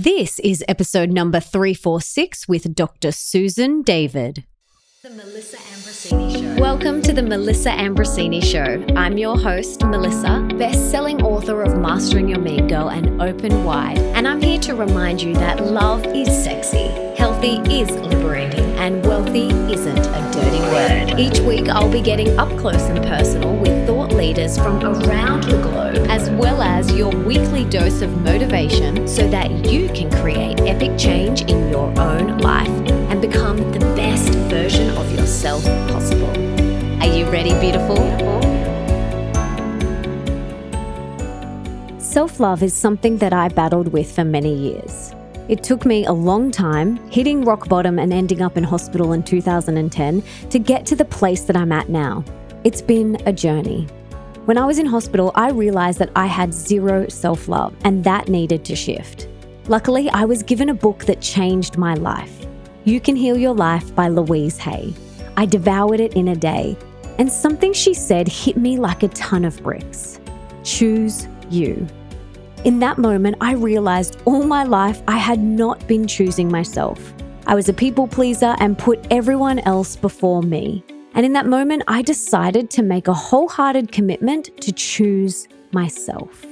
This is episode number 346 with Dr. Susan David. The Melissa Ambrosini Show. Welcome to the Melissa Ambrosini Show. I'm your host, Melissa, best selling author of Mastering Your Mean Girl and Open Wide. And I'm here to remind you that love is sexy, healthy is liberating, and wealthy isn't a dirty word. Each week, I'll be getting up close and personal thought leaders from around the globe, as well as your weekly dose of motivation so that you can create epic change in your own life and become the best version of yourself possible. Are you ready, beautiful? Self love is something that I battled with for many years. It took me a long time, hitting rock bottom and ending up in hospital in 2010, to get to the place that I'm at now. It's been a journey. When I was in hospital, I realized that I had zero self love, and that needed to shift. Luckily, I was given a book that changed my life. You Can Heal Your Life by Louise Hay. I devoured it in a day, and something she said hit me like a ton of bricks. Choose you. In that moment, I realized all my life I had not been choosing myself. I was a people pleaser and put everyone else before me. And in that moment, I decided to make a wholehearted commitment to choose myself.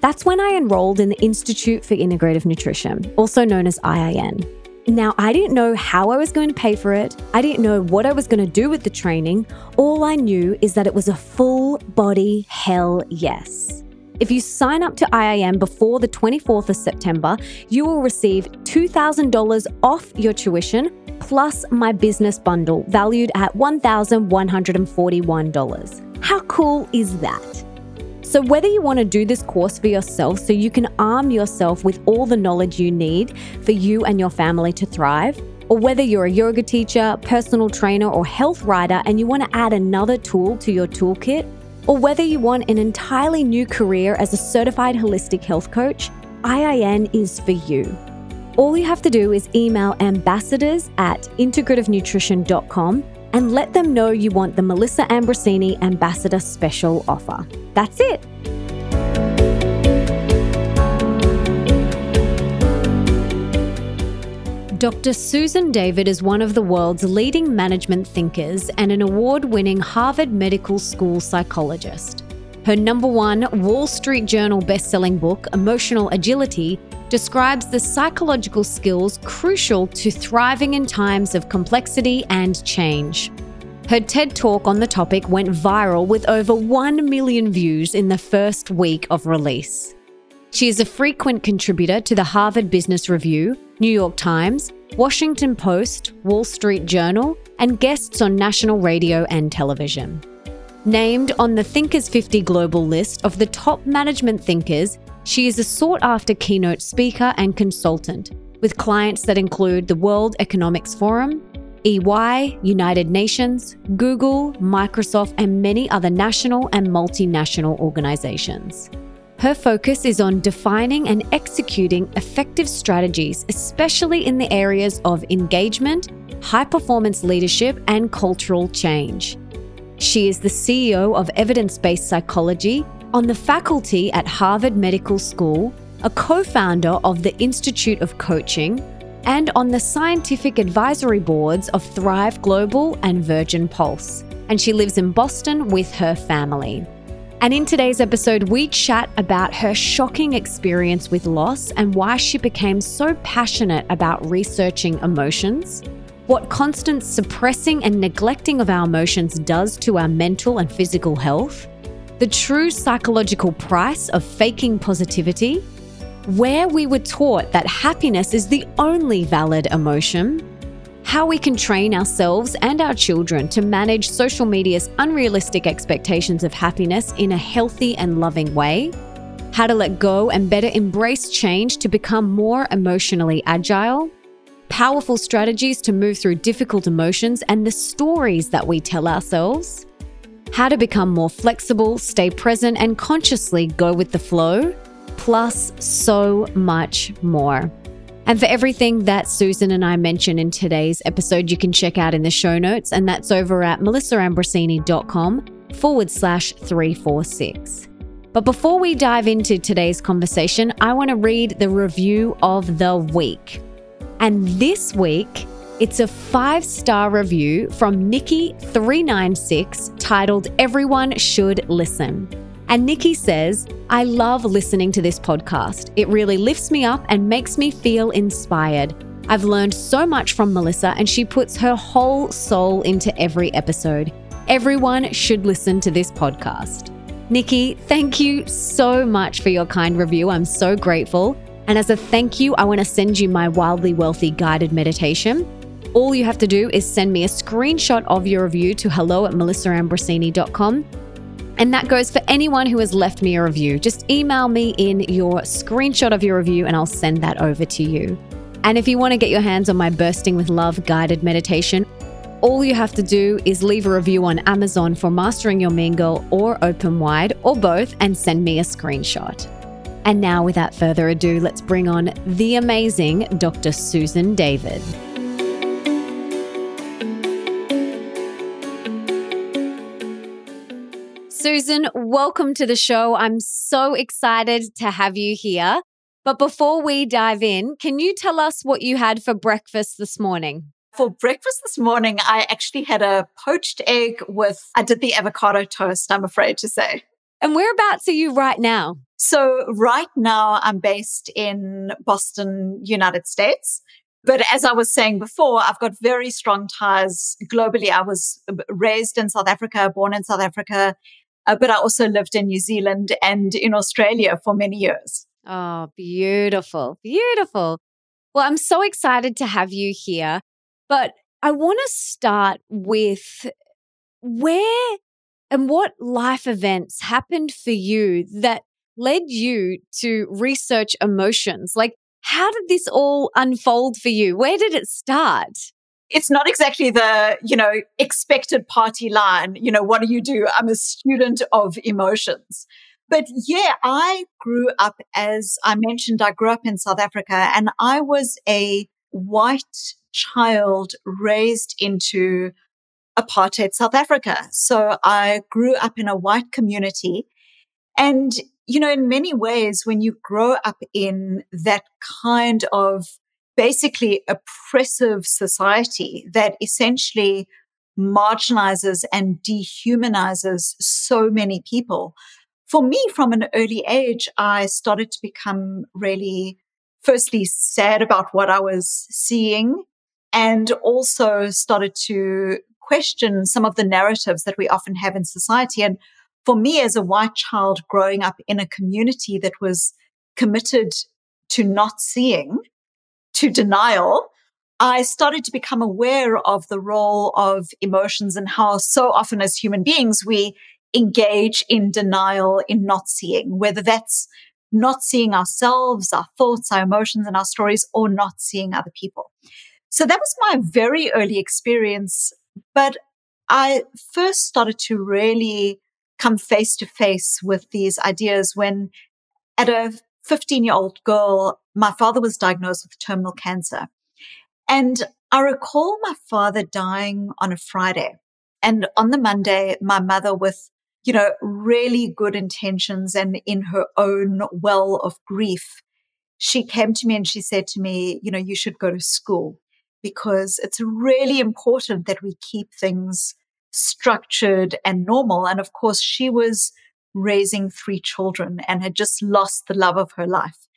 That's when I enrolled in the Institute for Integrative Nutrition, also known as IIN. Now, I didn't know how I was going to pay for it. I didn't know what I was going to do with the training. All I knew is that it was a full body hell yes. If you sign up to IIN before the 24th of September, you will receive $2,000 off your tuition plus my business bundle valued at $1,141. How cool is that? So, whether you want to do this course for yourself so you can arm yourself with all the knowledge you need for you and your family to thrive, or whether you're a yoga teacher, personal trainer, or health writer and you want to add another tool to your toolkit, or whether you want an entirely new career as a certified holistic health coach, IIN is for you. All you have to do is email ambassadors at integrativenutrition.com and let them know you want the Melissa Ambrosini Ambassador Special offer. That's it. Dr. Susan David is one of the world's leading management thinkers and an award winning Harvard Medical School psychologist. Her number one Wall Street Journal best-selling book, Emotional Agility, describes the psychological skills crucial to thriving in times of complexity and change. Her TED talk on the topic went viral with over 1 million views in the first week of release. She is a frequent contributor to the Harvard Business Review, New York Times, Washington Post, Wall Street Journal, and guests on national radio and television. Named on the Thinkers 50 global list of the top management thinkers, she is a sought after keynote speaker and consultant, with clients that include the World Economics Forum, EY, United Nations, Google, Microsoft, and many other national and multinational organizations. Her focus is on defining and executing effective strategies, especially in the areas of engagement, high performance leadership, and cultural change. She is the CEO of Evidence Based Psychology on the faculty at Harvard Medical School, a co founder of the Institute of Coaching, and on the scientific advisory boards of Thrive Global and Virgin Pulse. And she lives in Boston with her family. And in today's episode, we chat about her shocking experience with loss and why she became so passionate about researching emotions, what constant suppressing and neglecting of our emotions does to our mental and physical health, the true psychological price of faking positivity, where we were taught that happiness is the only valid emotion, how we can train ourselves and our children to manage social media's unrealistic expectations of happiness in a healthy and loving way, how to let go and better embrace change to become more emotionally agile, powerful strategies to move through difficult emotions and the stories that we tell ourselves, how to become more flexible, stay present, and consciously go with the flow, plus so much more. And for everything that Susan and I mention in today's episode, you can check out in the show notes, and that's over at melissaambrosini.com forward slash 346. But before we dive into today's conversation, I want to read the review of the week. And this week, it's a five star review from Nikki396 titled Everyone Should Listen. And Nikki says, I love listening to this podcast. It really lifts me up and makes me feel inspired. I've learned so much from Melissa, and she puts her whole soul into every episode. Everyone should listen to this podcast. Nikki, thank you so much for your kind review. I'm so grateful. And as a thank you, I want to send you my Wildly Wealthy guided meditation. All you have to do is send me a screenshot of your review to hello at melissaambrosini.com. And that goes for anyone who has left me a review. Just email me in your screenshot of your review and I'll send that over to you. And if you want to get your hands on my Bursting with Love guided meditation, all you have to do is leave a review on Amazon for Mastering Your Girl or Open Wide or both and send me a screenshot. And now, without further ado, let's bring on the amazing Dr. Susan David. Susan, welcome to the show. I'm so excited to have you here. But before we dive in, can you tell us what you had for breakfast this morning? For breakfast this morning, I actually had a poached egg with, I did the avocado toast, I'm afraid to say. And whereabouts are you right now? So, right now, I'm based in Boston, United States. But as I was saying before, I've got very strong ties globally. I was raised in South Africa, born in South Africa, uh, but I also lived in New Zealand and in Australia for many years. Oh, beautiful, beautiful. Well, I'm so excited to have you here. But I want to start with where and what life events happened for you that led you to research emotions? Like, how did this all unfold for you? Where did it start? It's not exactly the, you know, expected party line. You know, what do you do? I'm a student of emotions. But yeah, I grew up as I mentioned, I grew up in South Africa and I was a white child raised into apartheid South Africa. So I grew up in a white community. And, you know, in many ways, when you grow up in that kind of basically oppressive society that essentially marginalizes and dehumanizes so many people, for me, from an early age, I started to become really, firstly, sad about what I was seeing and also started to question some of the narratives that we often have in society. And for me, as a white child growing up in a community that was committed to not seeing, to denial, I started to become aware of the role of emotions and how so often as human beings we engage in denial, in not seeing, whether that's not seeing ourselves, our thoughts, our emotions, and our stories, or not seeing other people. So that was my very early experience. But I first started to really come face to face with these ideas when at a 15 year old girl, my father was diagnosed with terminal cancer. And I recall my father dying on a Friday. And on the Monday, my mother, with, you know, really good intentions and in her own well of grief, she came to me and she said to me, you know, you should go to school because it's really important that we keep things structured and normal. And of course, she was raising three children and had just lost the love of her life.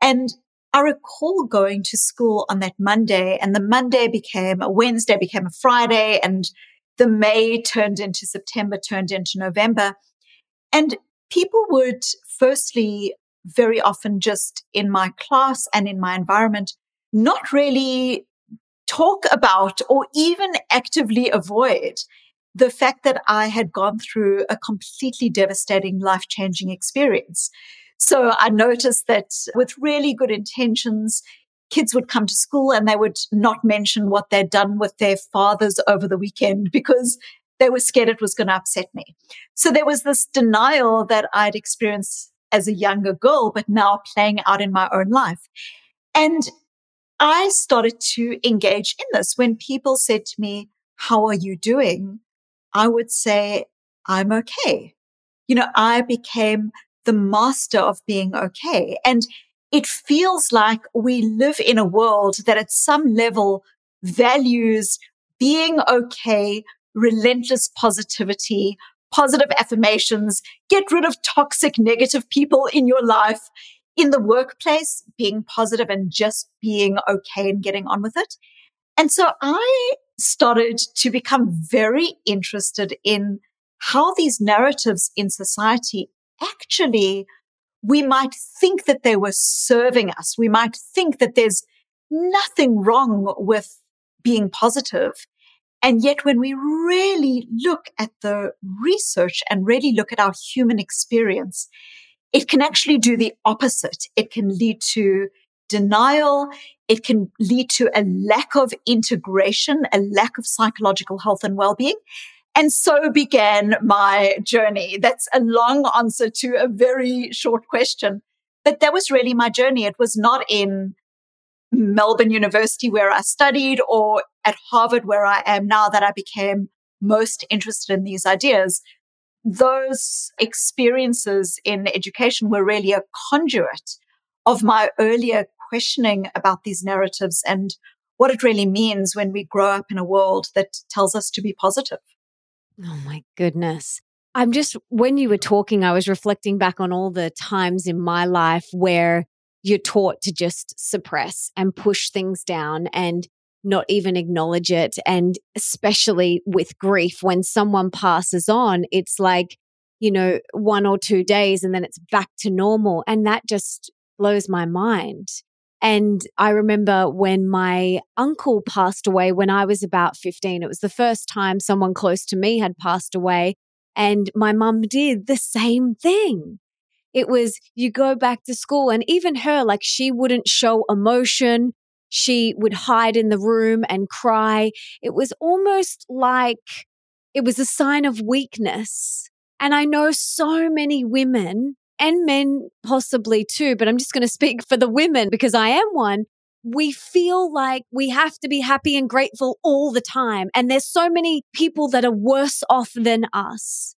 And I recall going to school on that Monday and the Monday became a Wednesday, became a Friday and the May turned into September, turned into November. And people would firstly very often just in my class and in my environment, not really talk about or even actively avoid the fact that I had gone through a completely devastating, life changing experience. So I noticed that with really good intentions, kids would come to school and they would not mention what they'd done with their fathers over the weekend because they were scared it was going to upset me. So there was this denial that I'd experienced as a younger girl, but now playing out in my own life. And I started to engage in this. When people said to me, How are you doing? I would say, I'm okay. you know, I became the master of being okay. And it feels like we live in a world that at some level values being okay, relentless positivity, positive affirmations, get rid of toxic, negative people in your life. In the workplace, being positive and just being okay and getting on with it. And so I started to become very interested in how these narratives in society actually, we might think that they were serving us. We might think that there's nothing wrong with being positive. And yet when we really look at the research and really look at our human experience, it can actually do the opposite. It can lead to denial. It can lead to a lack of integration, a lack of psychological health and well-being. And so began my journey. That's a long answer to a very short question. But that was really my journey. It was not in Melbourne University where I studied or at Harvard where I am now that I became most interested in these ideas. Those experiences in education were really a conduit of my earlier questioning about these narratives and what it really means when we grow up in a world that tells us to be positive. Oh my goodness. I'm just, when you were talking, I was reflecting back on all the times in my life where you're taught to just suppress and push things down and not even acknowledge it. And especially with grief, when someone passes on, it's like, you know, one or two days and then it's back to normal. And that just blows my mind. And I remember when my uncle passed away when I was about 15. It was the first time someone close to me had passed away. And my mum did the same thing. It was you go back to school, and even her, like she wouldn't show emotion. She would hide in the room and cry. It was almost like it was a sign of weakness. And I know so many women and men possibly too, but I'm just going to speak for the women because I am one. We feel like we have to be happy and grateful all the time. And there's so many people that are worse off than us.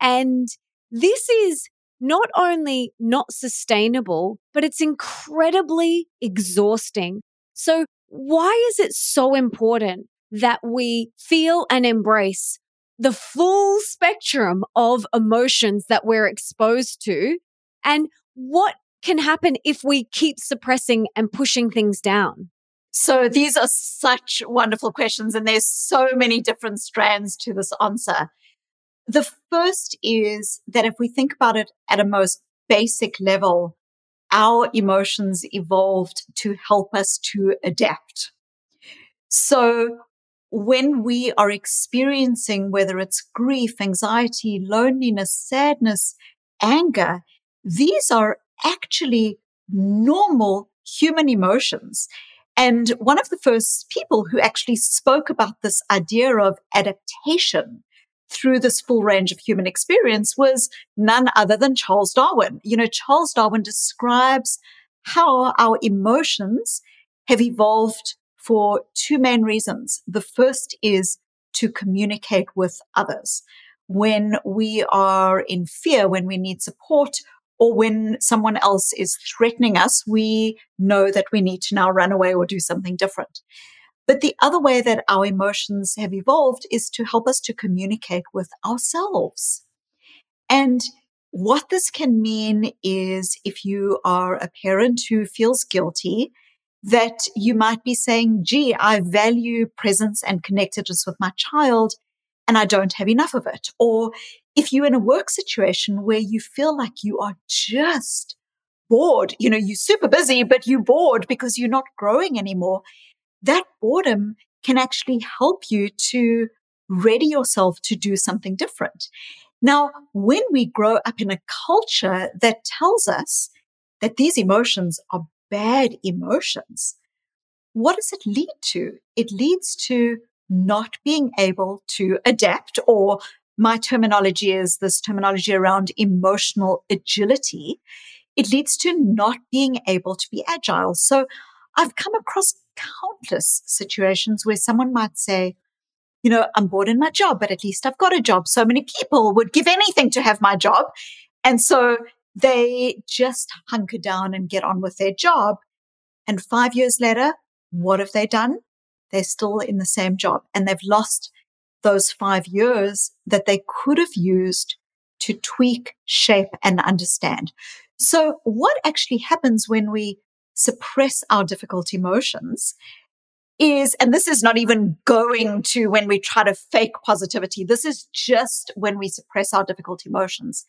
And this is not only not sustainable, but it's incredibly exhausting. So why is it so important that we feel and embrace the full spectrum of emotions that we're exposed to and what can happen if we keep suppressing and pushing things down? So these are such wonderful questions, and there's so many different strands to this answer. The first is that if we think about it at a most basic level, our emotions evolved to help us to adapt. So when we are experiencing, whether it's grief, anxiety, loneliness, sadness, anger, these are actually normal human emotions. And one of the first people who actually spoke about this idea of adaptation through this full range of human experience was none other than Charles Darwin. You know, Charles Darwin describes how our emotions have evolved for two main reasons. The first is to communicate with others. When we are in fear, when we need support, or when someone else is threatening us, we know that we need to now run away or do something different. But the other way that our emotions have evolved is to help us to communicate with ourselves. And what this can mean is if you are a parent who feels guilty, that you might be saying, gee, I value presence and connectedness with my child and I don't have enough of it. Or if you're in a work situation where you feel like you are just bored, you know, you're super busy, but you're bored because you're not growing anymore, that boredom can actually help you to ready yourself to do something different. Now, when we grow up in a culture that tells us that these emotions are bad emotions, what does it lead to? It leads to not being able to adapt or my terminology is this terminology around emotional agility. It leads to not being able to be agile. So I've come across countless situations where someone might say, you know, I'm bored in my job, but at least I've got a job. So many people would give anything to have my job. And so they just hunker down and get on with their job. And five years later, what have they done? They're still in the same job and they've lost those five years that they could have used to tweak, shape and understand. So what actually happens when we suppress our difficult emotions is, and this is not even going to when we try to fake positivity. This is just when we suppress our difficult emotions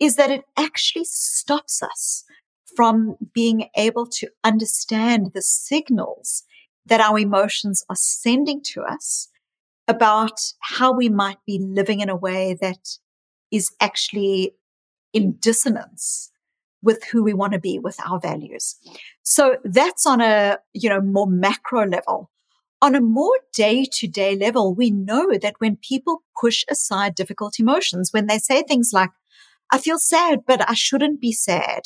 is that it actually stops us from being able to understand the signals that our emotions are sending to us about how we might be living in a way that is actually in dissonance with who we want to be with our values. So that's on a, you know, more macro level. On a more day to day level, we know that when people push aside difficult emotions, when they say things like, I feel sad, but I shouldn't be sad.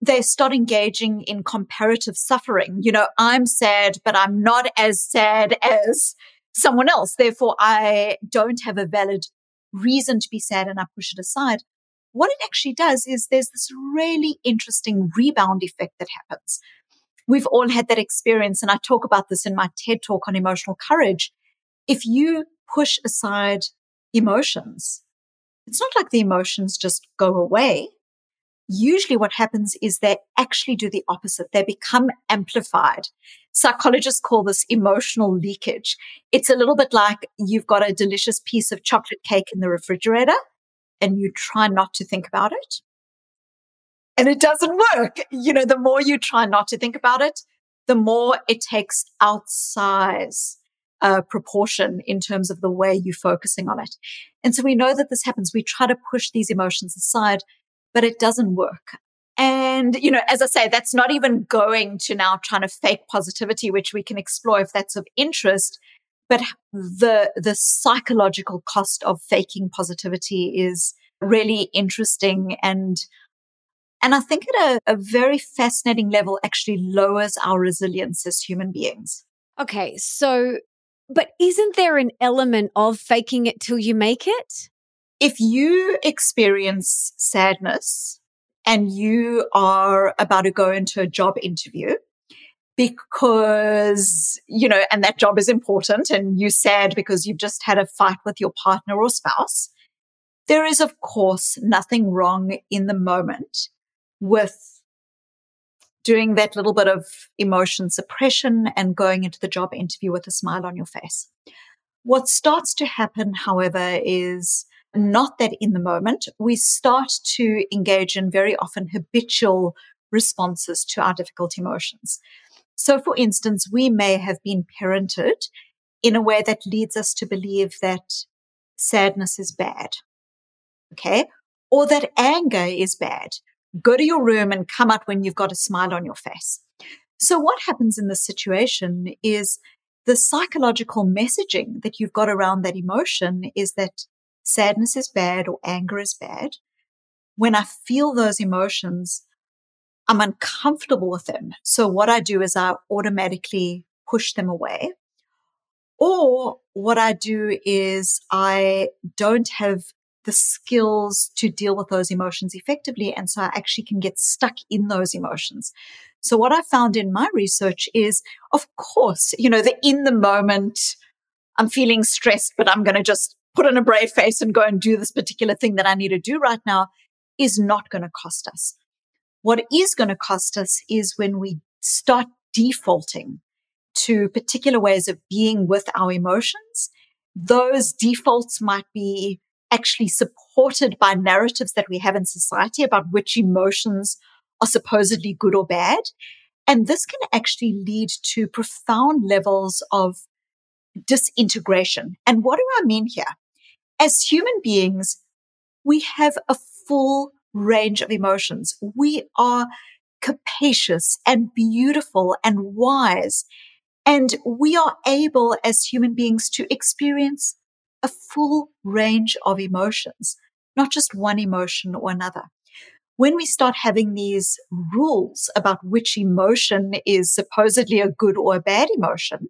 They start engaging in comparative suffering. You know, I'm sad, but I'm not as sad as someone else. Therefore, I don't have a valid reason to be sad and I push it aside. What it actually does is there's this really interesting rebound effect that happens. We've all had that experience. And I talk about this in my TED talk on emotional courage. If you push aside emotions, it's not like the emotions just go away. Usually what happens is they actually do the opposite. They become amplified. Psychologists call this emotional leakage. It's a little bit like you've got a delicious piece of chocolate cake in the refrigerator and you try not to think about it. And it doesn't work. You know, the more you try not to think about it, the more it takes outsize uh, proportion in terms of the way you're focusing on it. And so we know that this happens. We try to push these emotions aside, but it doesn't work. And, you know, as I say, that's not even going to now trying to fake positivity, which we can explore if that's of interest. But the, the psychological cost of faking positivity is really interesting and and I think at a, a, very fascinating level actually lowers our resilience as human beings. Okay, so but isn't there an element of faking it till you make it? If you experience sadness and you are about to go into a job interview, because, you know, and that job is important and you're sad because you've just had a fight with your partner or spouse. There is, of course, nothing wrong in the moment with doing that little bit of emotion suppression and going into the job interview with a smile on your face. What starts to happen, however, is not that in the moment. We start to engage in very often habitual responses to our difficult emotions. So, for instance, we may have been parented in a way that leads us to believe that sadness is bad. Okay. Or that anger is bad go to your room and come out when you've got a smile on your face. So what happens in this situation is the psychological messaging that you've got around that emotion is that sadness is bad or anger is bad. When I feel those emotions, I'm uncomfortable with them. So what I do is I automatically push them away. Or what I do is I don't have the skills to deal with those emotions effectively. And so I actually can get stuck in those emotions. So what I found in my research is, of course, you know, the in the moment, I'm feeling stressed, but I'm going to just put on a brave face and go and do this particular thing that I need to do right now is not going to cost us. What is going to cost us is when we start defaulting to particular ways of being with our emotions. Those defaults might be actually supported by narratives that we have in society about which emotions are supposedly good or bad. And this can actually lead to profound levels of disintegration. And what do I mean here? As human beings, we have a full range of emotions. We are capacious and beautiful and wise. And we are able as human beings to experience a full range of emotions, not just one emotion or another. When we start having these rules about which emotion is supposedly a good or a bad emotion,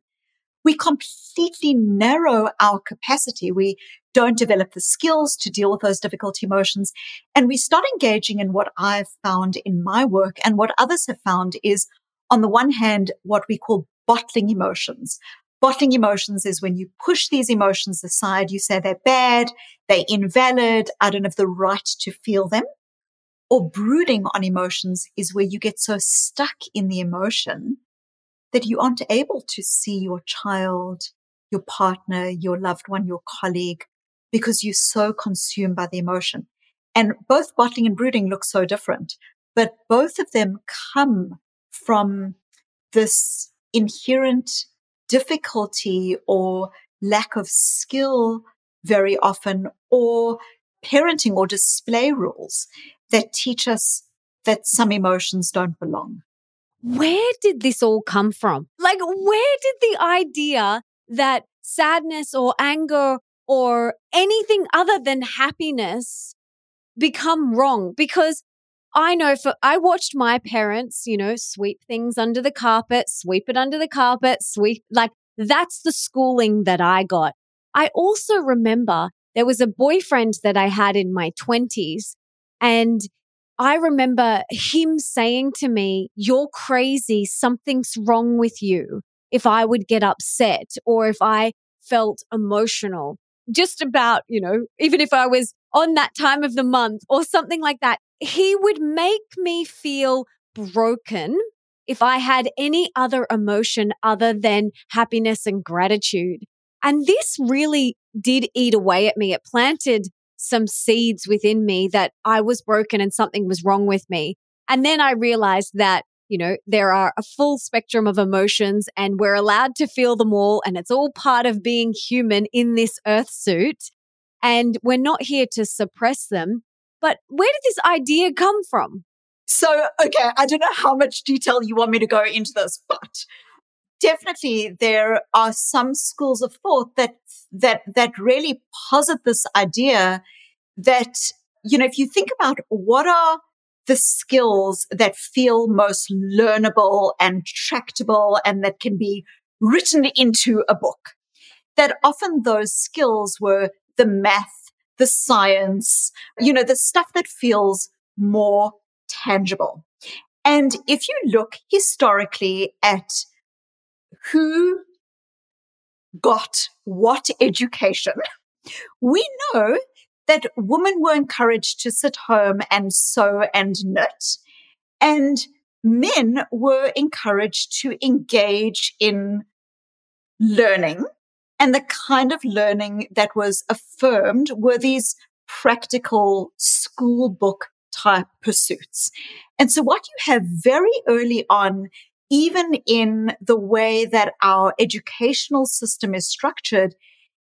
we completely narrow our capacity. We don't develop the skills to deal with those difficult emotions. And we start engaging in what I've found in my work and what others have found is on the one hand, what we call bottling emotions. Bottling emotions is when you push these emotions aside, you say they're bad, they're invalid, I don't have the right to feel them. Or brooding on emotions is where you get so stuck in the emotion that you aren't able to see your child, your partner, your loved one, your colleague, because you're so consumed by the emotion. And both bottling and brooding look so different, but both of them come from this inherent difficulty or lack of skill very often or parenting or display rules that teach us that some emotions don't belong. Where did this all come from? Like, where did the idea that sadness or anger or anything other than happiness become wrong? Because I know for I watched my parents, you know, sweep things under the carpet, sweep it under the carpet, sweep like that's the schooling that I got. I also remember there was a boyfriend that I had in my 20s and I remember him saying to me, You're crazy. Something's wrong with you. If I would get upset or if I felt emotional, just about, you know, even if I was on that time of the month or something like that, he would make me feel broken if I had any other emotion other than happiness and gratitude. And this really did eat away at me. It planted some seeds within me that I was broken and something was wrong with me. And then I realized that, you know, there are a full spectrum of emotions and we're allowed to feel them all. And it's all part of being human in this earth suit. And we're not here to suppress them. But where did this idea come from? So, okay, I don't know how much detail you want me to go into this, but definitely there are some schools of thought that that that really posit this idea that you know if you think about what are the skills that feel most learnable and tractable and that can be written into a book that often those skills were the math the science you know the stuff that feels more tangible. And if you look historically at who got what education, we know that women were encouraged to sit home and sew and knit, and men were encouraged to engage in learning. And the kind of learning that was affirmed were these practical school book type pursuits. And so what you have very early on even in the way that our educational system is structured,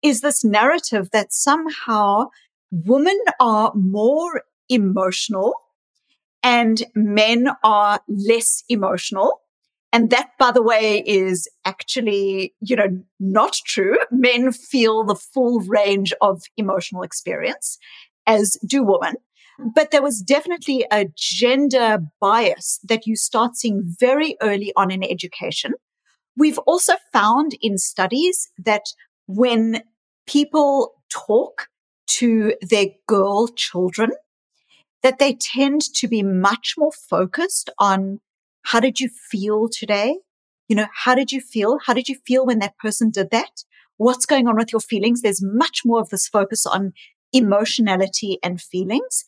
is this narrative that somehow women are more emotional and men are less emotional. And that, by the way, is actually, you know, not true. Men feel the full range of emotional experience, as do women. But there was definitely a gender bias that you start seeing very early on in education. We've also found in studies that when people talk to their girl children, that they tend to be much more focused on how did you feel today? You know, how did you feel? How did you feel when that person did that? What's going on with your feelings? There's much more of this focus on emotionality and feelings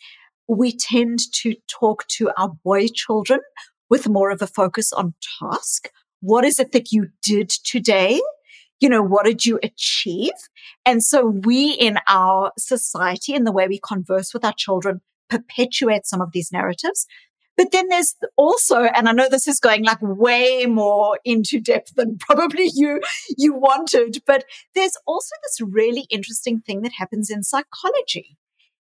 we tend to talk to our boy children with more of a focus on task. What is it that you did today? You know, what did you achieve? And so we in our society and the way we converse with our children perpetuate some of these narratives. But then there's also, and I know this is going like way more into depth than probably you, you wanted, but there's also this really interesting thing that happens in psychology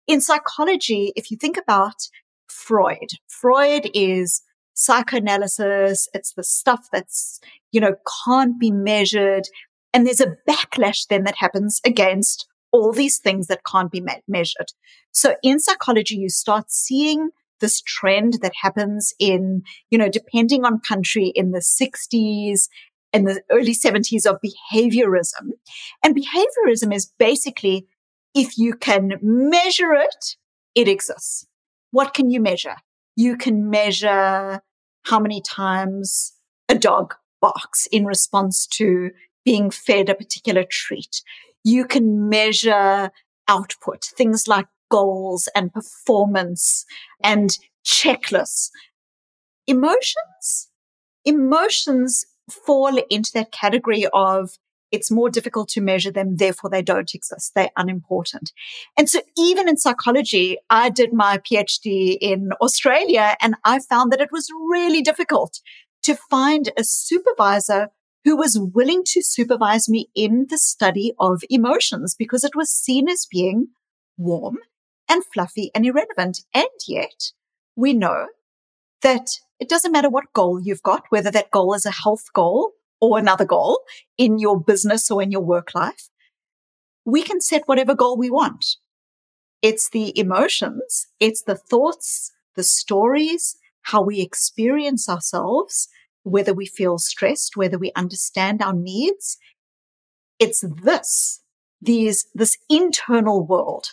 in psychology, if you think about Freud, Freud is psychoanalysis. It's the stuff that's, you know, can't be measured. And there's a backlash then that happens against all these things that can't be me- measured. So in psychology, you start seeing this trend that happens in, you know, depending on country in the 60s in the early 70s of behaviorism. And behaviorism is basically if you can measure it, it exists. What can you measure? You can measure how many times a dog barks in response to being fed a particular treat. You can measure output, things like goals and performance and checklists. Emotions, emotions fall into that category of it's more difficult to measure them, therefore they don't exist. They're unimportant. And so even in psychology, I did my PhD in Australia and I found that it was really difficult to find a supervisor who was willing to supervise me in the study of emotions because it was seen as being warm and fluffy and irrelevant. And yet we know that it doesn't matter what goal you've got, whether that goal is a health goal or another goal in your business or in your work life. We can set whatever goal we want. It's the emotions, it's the thoughts, the stories, how we experience ourselves, whether we feel stressed, whether we understand our needs. It's this, these, this internal world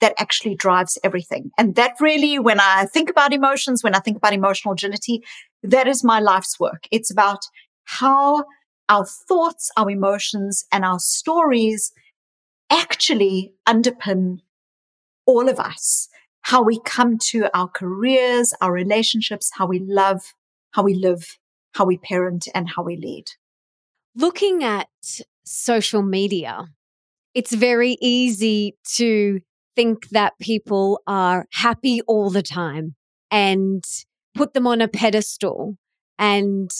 that actually drives everything. And that really, when I think about emotions, when I think about emotional agility, that is my life's work. It's about how our thoughts, our emotions, and our stories actually underpin all of us. How we come to our careers, our relationships, how we love, how we live, how we parent, and how we lead. Looking at social media, it's very easy to think that people are happy all the time and put them on a pedestal and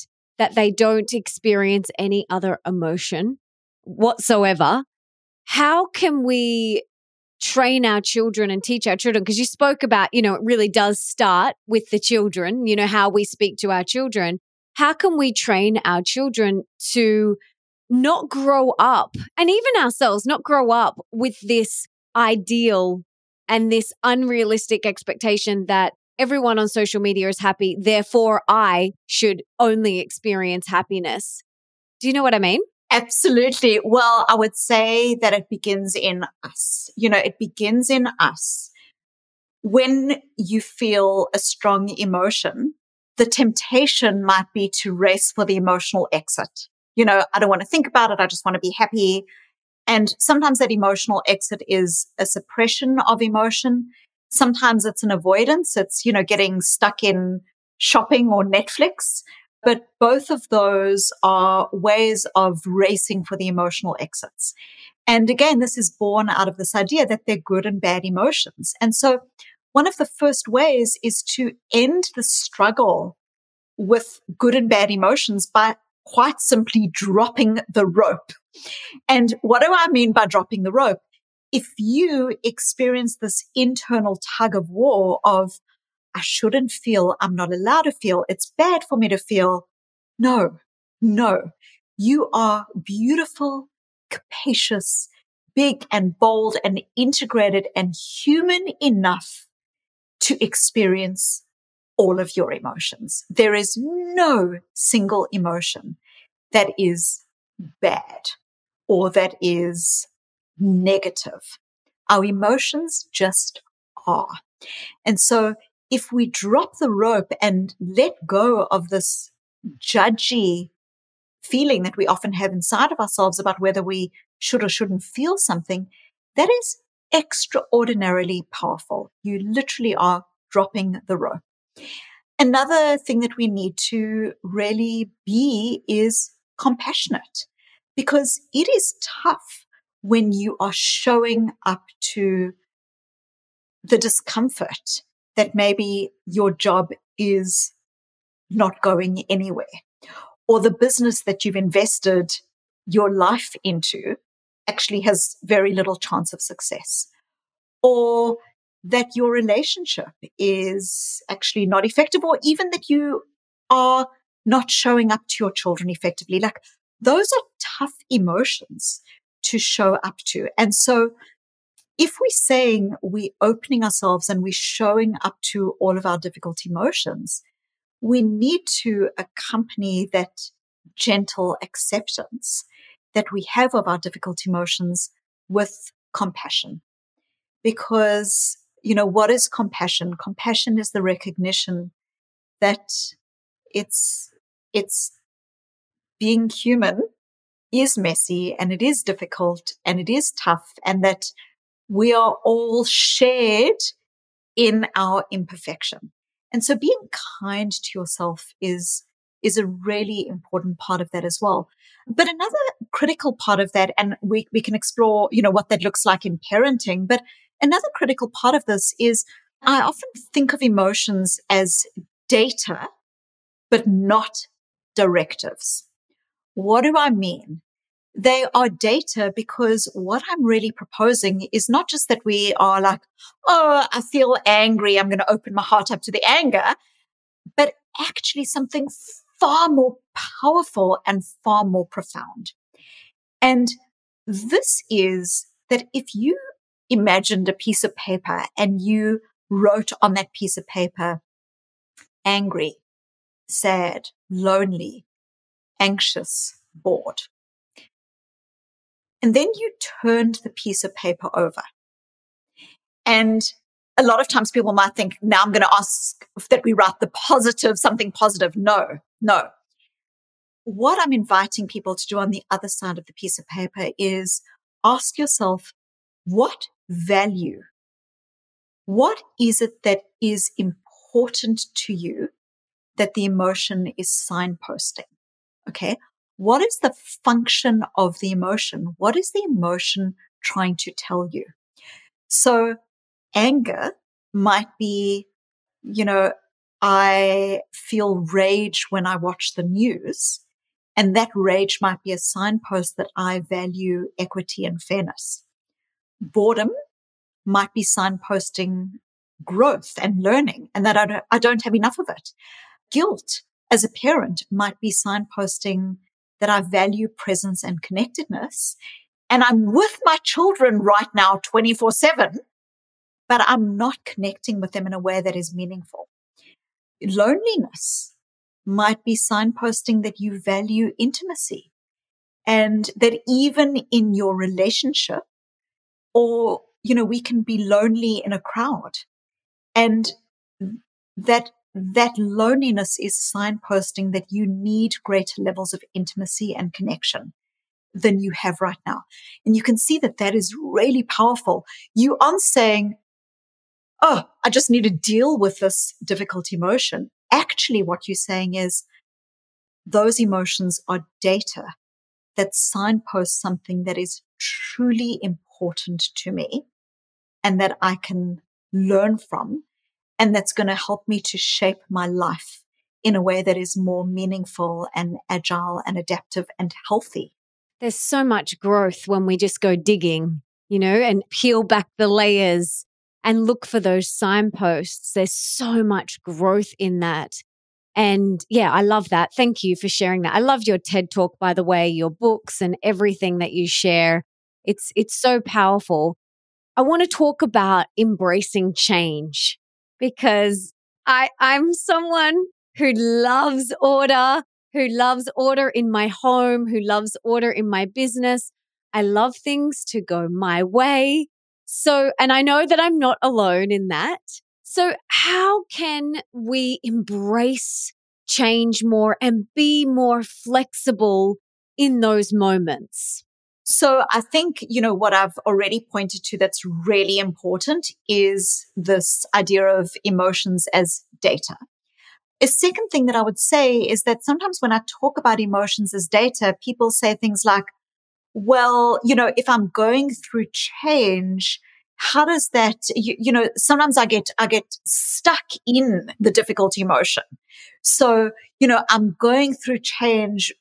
that they don't experience any other emotion whatsoever. How can we train our children and teach our children? Because you spoke about, you know, it really does start with the children, you know, how we speak to our children. How can we train our children to not grow up and even ourselves not grow up with this ideal and this unrealistic expectation that everyone on social media is happy, therefore I should only experience happiness. Do you know what I mean? Absolutely. Well, I would say that it begins in us. You know, it begins in us. When you feel a strong emotion, the temptation might be to race for the emotional exit. You know, I don't want to think about it. I just want to be happy. And sometimes that emotional exit is a suppression of emotion. Sometimes it's an avoidance. It's, you know, getting stuck in shopping or Netflix. But both of those are ways of racing for the emotional exits. And again, this is born out of this idea that they're good and bad emotions. And so one of the first ways is to end the struggle with good and bad emotions by quite simply dropping the rope. And what do I mean by dropping the rope? If you experience this internal tug of war of, I shouldn't feel, I'm not allowed to feel, it's bad for me to feel. No, no. You are beautiful, capacious, big and bold and integrated and human enough to experience all of your emotions. There is no single emotion that is bad or that is negative. Our emotions just are. And so if we drop the rope and let go of this judgy feeling that we often have inside of ourselves about whether we should or shouldn't feel something, that is extraordinarily powerful. You literally are dropping the rope. Another thing that we need to really be is compassionate because it is tough when you are showing up to the discomfort that maybe your job is not going anywhere or the business that you've invested your life into actually has very little chance of success or that your relationship is actually not effective or even that you are not showing up to your children effectively. Like those are tough emotions to show up to. And so if we're saying we're opening ourselves and we're showing up to all of our difficult emotions, we need to accompany that gentle acceptance that we have of our difficult emotions with compassion. Because, you know, what is compassion? Compassion is the recognition that it's, it's being human is messy and it is difficult and it is tough and that we are all shared in our imperfection. And so being kind to yourself is, is a really important part of that as well. But another critical part of that, and we, we can explore, you know, what that looks like in parenting, but another critical part of this is I often think of emotions as data, but not directives. What do I mean? They are data because what I'm really proposing is not just that we are like, oh, I feel angry. I'm going to open my heart up to the anger, but actually something far more powerful and far more profound. And this is that if you imagined a piece of paper and you wrote on that piece of paper, angry, sad, lonely, anxious, bored. And then you turned the piece of paper over. And a lot of times people might think, now I'm going to ask that we write the positive, something positive. No, no. What I'm inviting people to do on the other side of the piece of paper is ask yourself, what value, what is it that is important to you that the emotion is signposting? Okay. What is the function of the emotion? What is the emotion trying to tell you? So anger might be, you know, I feel rage when I watch the news. And that rage might be a signpost that I value equity and fairness. Boredom might be signposting growth and learning and that I don't, I don't have enough of it. Guilt as a parent might be signposting that I value presence and connectedness. And I'm with my children right now 24 seven, but I'm not connecting with them in a way that is meaningful. Loneliness might be signposting that you value intimacy and that even in your relationship or, you know, we can be lonely in a crowd and that that loneliness is signposting that you need greater levels of intimacy and connection than you have right now. And you can see that that is really powerful. You aren't saying, Oh, I just need to deal with this difficult emotion. Actually, what you're saying is those emotions are data that signpost something that is truly important to me and that I can learn from and that's going to help me to shape my life in a way that is more meaningful and agile and adaptive and healthy. There's so much growth when we just go digging, you know, and peel back the layers and look for those signposts. There's so much growth in that. And yeah, I love that. Thank you for sharing that. I love your TED talk by the way, your books and everything that you share. It's it's so powerful. I want to talk about embracing change because I, I'm someone who loves order, who loves order in my home, who loves order in my business. I love things to go my way. So, and I know that I'm not alone in that. So, how can we embrace change more and be more flexible in those moments? So I think, you know, what I've already pointed to that's really important is this idea of emotions as data. A second thing that I would say is that sometimes when I talk about emotions as data, people say things like, well, you know, if I'm going through change, how does that, you, you, know, sometimes I get, I get stuck in the difficult emotion. So, you know, I'm going through change,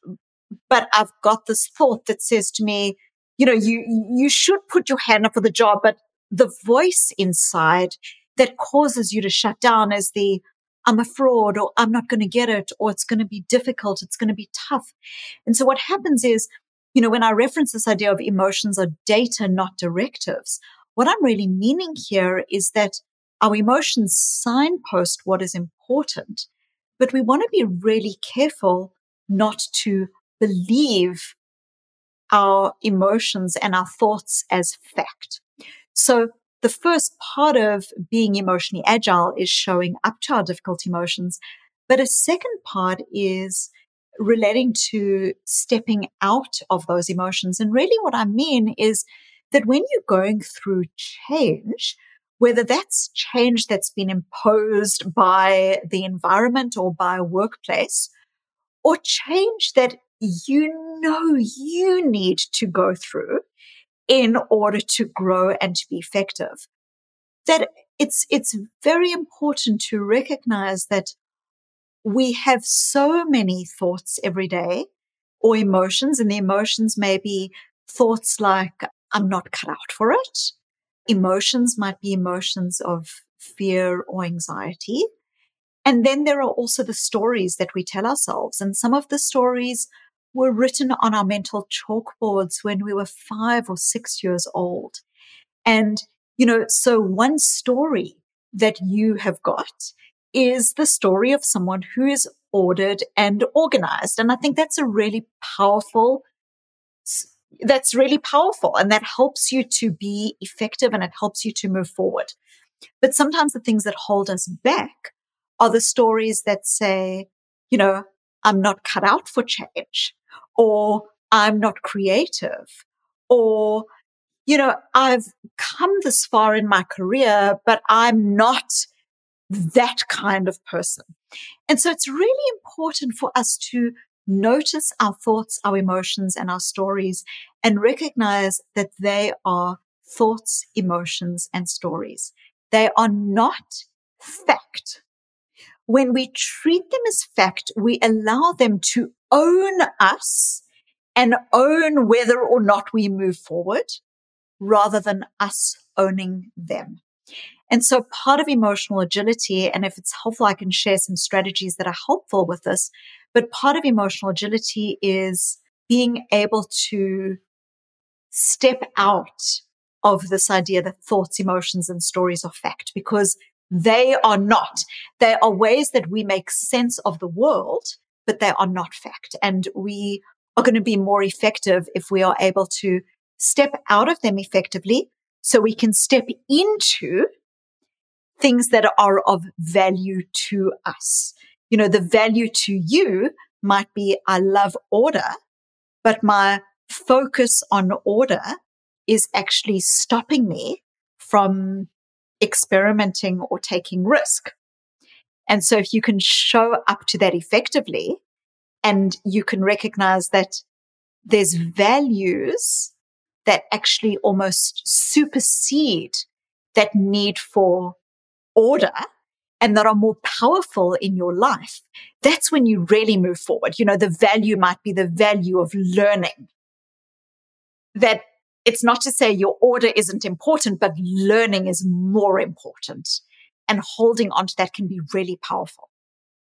but I've got this thought that says to me, you know, you, you should put your hand up for the job, but the voice inside that causes you to shut down is the, I'm a fraud or I'm not going to get it or it's going to be difficult. It's going to be tough. And so what happens is, you know, when I reference this idea of emotions are data, not directives, what I'm really meaning here is that our emotions signpost what is important, but we want to be really careful not to believe our emotions and our thoughts as fact. So the first part of being emotionally agile is showing up to our difficult emotions. But a second part is relating to stepping out of those emotions. And really what I mean is that when you're going through change, whether that's change that's been imposed by the environment or by a workplace, or change that you know you need to go through in order to grow and to be effective. That it's, it's very important to recognize that we have so many thoughts every day or emotions and the emotions may be thoughts like, I'm not cut out for it. Emotions might be emotions of fear or anxiety. And then there are also the stories that we tell ourselves. And some of the stories were written on our mental chalkboards when we were five or six years old. And, you know, so one story that you have got is the story of someone who is ordered and organized. And I think that's a really powerful, that's really powerful and that helps you to be effective and it helps you to move forward. But sometimes the things that hold us back are the stories that say, you know, I'm not cut out for change or I'm not creative or, you know, I've come this far in my career, but I'm not that kind of person. And so it's really important for us to notice our thoughts, our emotions and our stories and recognize that they are thoughts, emotions and stories. They are not fact. When we treat them as fact, we allow them to own us and own whether or not we move forward rather than us owning them. And so part of emotional agility, and if it's helpful, I can share some strategies that are helpful with this. But part of emotional agility is being able to step out of this idea that thoughts, emotions, and stories are fact because they are not. They are ways that we make sense of the world, but they are not fact. And we are going to be more effective if we are able to step out of them effectively so we can step into things that are of value to us. You know, the value to you might be, I love order, but my focus on order is actually stopping me from experimenting or taking risk. And so if you can show up to that effectively and you can recognize that there's values that actually almost supersede that need for order and that are more powerful in your life, that's when you really move forward. You know, the value might be the value of learning. That it's not to say your order isn't important, but learning is more important. And holding on to that can be really powerful.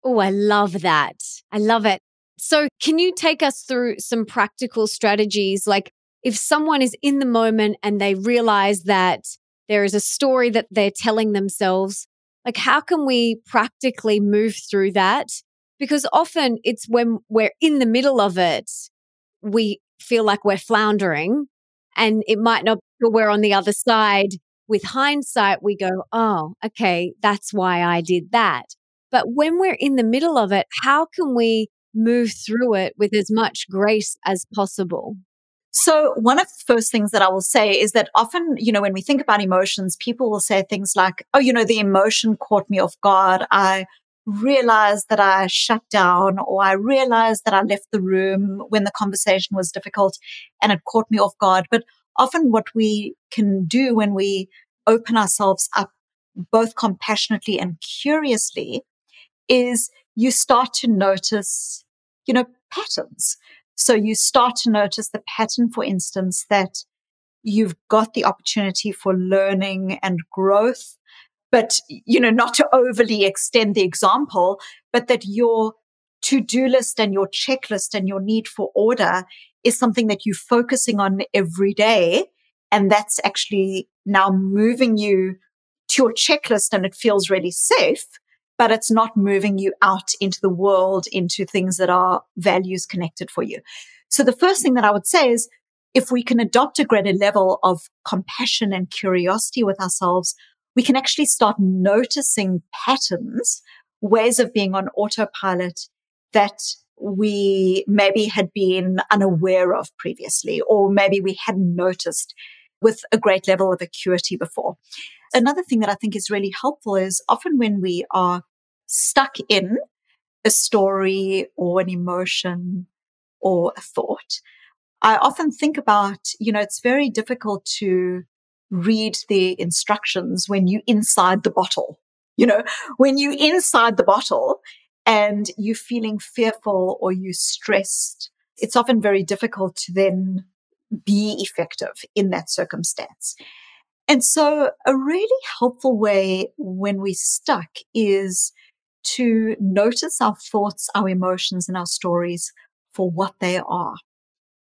Oh, I love that. I love it. So, can you take us through some practical strategies? Like, if someone is in the moment and they realize that there is a story that they're telling themselves. Like, how can we practically move through that? Because often it's when we're in the middle of it, we feel like we're floundering and it might not be we're on the other side. With hindsight, we go, oh, okay, that's why I did that. But when we're in the middle of it, how can we move through it with as much grace as possible? So one of the first things that I will say is that often, you know, when we think about emotions, people will say things like, Oh, you know, the emotion caught me off guard. I realized that I shut down or I realized that I left the room when the conversation was difficult and it caught me off guard. But often what we can do when we open ourselves up both compassionately and curiously is you start to notice, you know, patterns. So you start to notice the pattern, for instance, that you've got the opportunity for learning and growth, but, you know, not to overly extend the example, but that your to-do list and your checklist and your need for order is something that you're focusing on every day. And that's actually now moving you to your checklist and it feels really safe but it's not moving you out into the world, into things that are values connected for you. So the first thing that I would say is if we can adopt a greater level of compassion and curiosity with ourselves, we can actually start noticing patterns, ways of being on autopilot that we maybe had been unaware of previously, or maybe we hadn't noticed with a great level of acuity before. Another thing that I think is really helpful is often when we are stuck in a story or an emotion or a thought, I often think about, you know, it's very difficult to read the instructions when you inside the bottle. You know, when you inside the bottle and you're feeling fearful or you're stressed, it's often very difficult to then be effective in that circumstance. And so a really helpful way when we're stuck is to notice our thoughts, our emotions and our stories for what they are.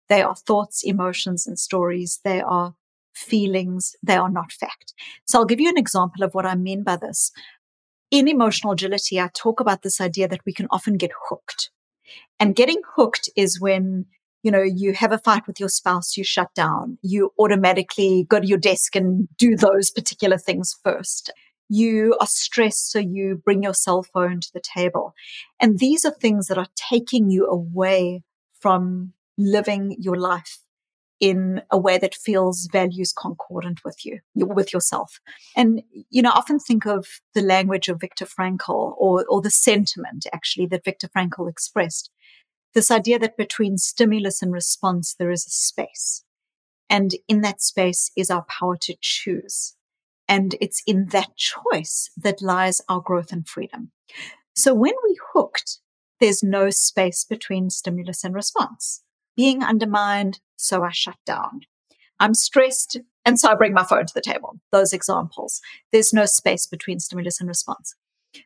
They are thoughts, emotions and stories. They are feelings. They are not fact. So I'll give you an example of what I mean by this. In emotional agility, I talk about this idea that we can often get hooked. And getting hooked is when you know, you have a fight with your spouse, you shut down, you automatically go to your desk and do those particular things first. You are stressed, so you bring your cell phone to the table. And these are things that are taking you away from living your life in a way that feels values concordant with you, with yourself. And, you know, I often think of the language of Viktor Frankl or, or the sentiment actually that Viktor Frankl expressed this idea that between stimulus and response, there is a space. And in that space is our power to choose. And it's in that choice that lies our growth and freedom. So when we hooked, there's no space between stimulus and response. Being undermined, so I shut down. I'm stressed, and so I bring my phone to the table. Those examples. There's no space between stimulus and response.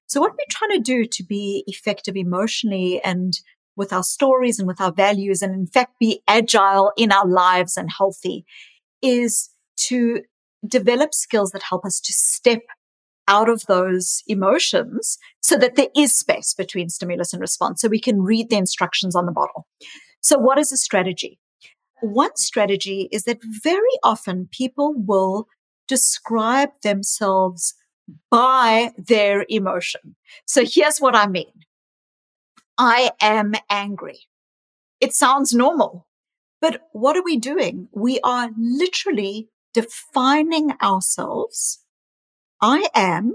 So what we're trying to do to be effective emotionally and with our stories and with our values and in fact be agile in our lives and healthy is to develop skills that help us to step out of those emotions so that there is space between stimulus and response so we can read the instructions on the bottle. So what is a strategy? One strategy is that very often people will describe themselves by their emotion. So here's what I mean. I am angry. It sounds normal, but what are we doing? We are literally defining ourselves. I am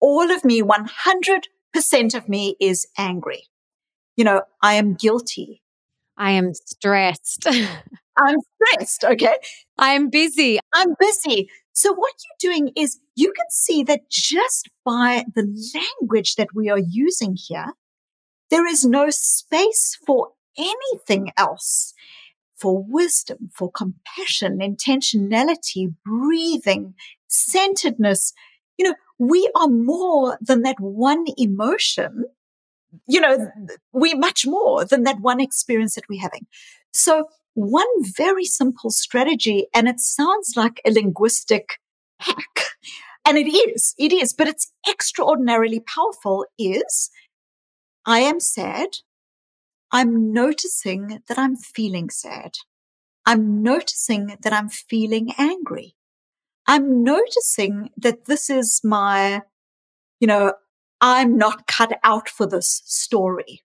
all of me, 100% of me is angry. You know, I am guilty. I am stressed. I'm stressed. Okay. I'm busy. I'm busy. So what you're doing is you can see that just by the language that we are using here, there is no space for anything else. For wisdom, for compassion, intentionality, breathing, centeredness. You know, we are more than that one emotion. You know, we're much more than that one experience that we're having. So one very simple strategy, and it sounds like a linguistic hack. And it is, it is, but it's extraordinarily powerful is I am sad. I'm noticing that I'm feeling sad. I'm noticing that I'm feeling angry. I'm noticing that this is my, you know, I'm not cut out for this story.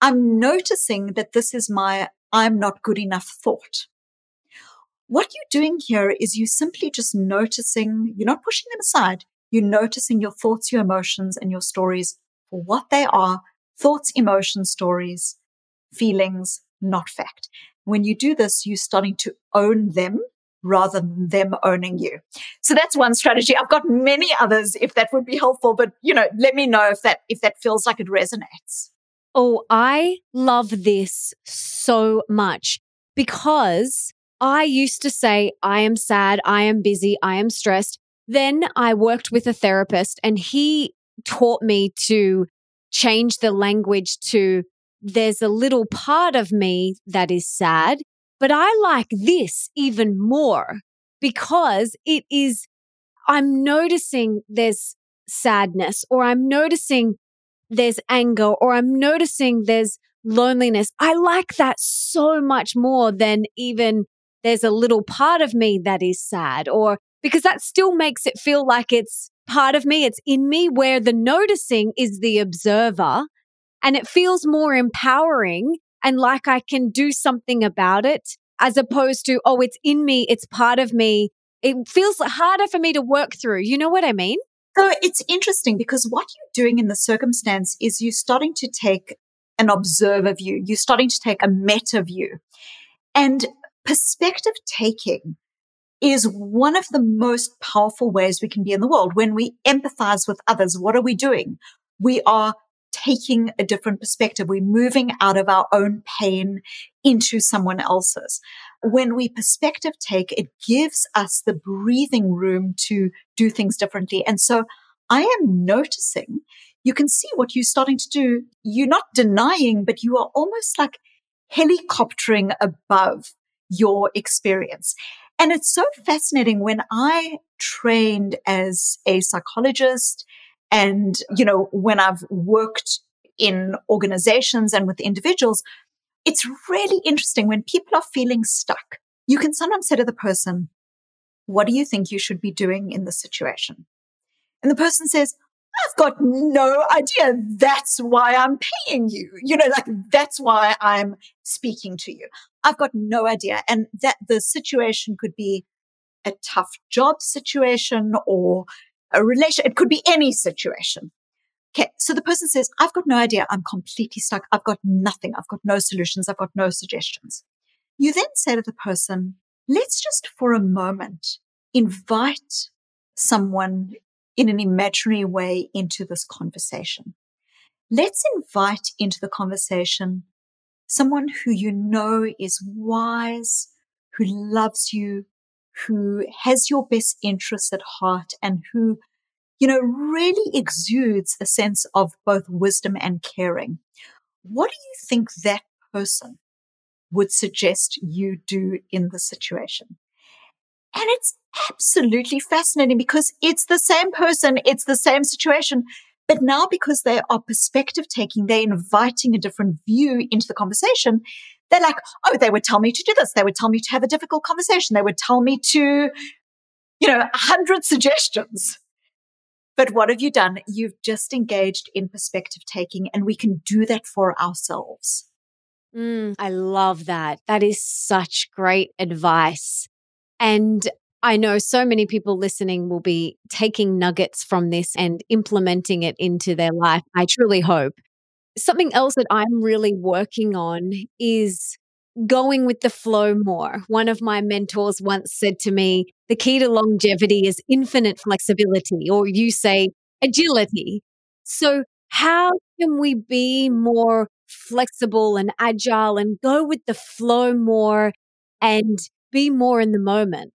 I'm noticing that this is my I'm not good enough thought. What you're doing here is you simply just noticing, you're not pushing them aside. You're noticing your thoughts, your emotions and your stories for what they are thoughts, emotions, stories, feelings, not fact. When you do this, you're starting to own them rather than them owning you. So that's one strategy. I've got many others if that would be helpful, but you know, let me know if that if that feels like it resonates. Oh, I love this so much because I used to say I am sad, I am busy, I am stressed. Then I worked with a therapist and he taught me to change the language to there's a little part of me that is sad, but I like this even more because it is, I'm noticing there's sadness or I'm noticing there's anger or I'm noticing there's loneliness. I like that so much more than even there's a little part of me that is sad or because that still makes it feel like it's part of me, it's in me, where the noticing is the observer and it feels more empowering and like I can do something about it as opposed to, oh, it's in me, it's part of me. It feels harder for me to work through. You know what I mean? So it's interesting because what you're doing in the circumstance is you're starting to take an observer view, you're starting to take a meta view. And perspective taking is one of the most powerful ways we can be in the world. When we empathize with others, what are we doing? We are taking a different perspective. We're moving out of our own pain into someone else's. When we perspective take, it gives us the breathing room to do things differently. And so I am noticing you can see what you're starting to do. You're not denying, but you are almost like helicoptering above your experience. And it's so fascinating when I trained as a psychologist and, you know, when I've worked in organizations and with individuals, it's really interesting when people are feeling stuck. You can sometimes say to the person, what do you think you should be doing in this situation? And the person says, I've got no idea. That's why I'm paying you. You know, like that's why I'm speaking to you. I've got no idea. And that the situation could be a tough job situation or a relation. It could be any situation. Okay. So the person says, I've got no idea. I'm completely stuck. I've got nothing. I've got no solutions. I've got no suggestions. You then say to the person, let's just for a moment invite someone in an imaginary way into this conversation. Let's invite into the conversation someone who you know is wise, who loves you, who has your best interests at heart and who, you know, really exudes a sense of both wisdom and caring. What do you think that person would suggest you do in the situation? And it's absolutely fascinating because it's the same person, it's the same situation. But now, because they are perspective taking, they're inviting a different view into the conversation. They're like, oh, they would tell me to do this. They would tell me to have a difficult conversation. They would tell me to, you know, a hundred suggestions. But what have you done? You've just engaged in perspective taking, and we can do that for ourselves. Mm, I love that. That is such great advice. And I know so many people listening will be taking nuggets from this and implementing it into their life. I truly hope. Something else that I'm really working on is going with the flow more. One of my mentors once said to me, the key to longevity is infinite flexibility, or you say agility. So, how can we be more flexible and agile and go with the flow more and be more in the moment?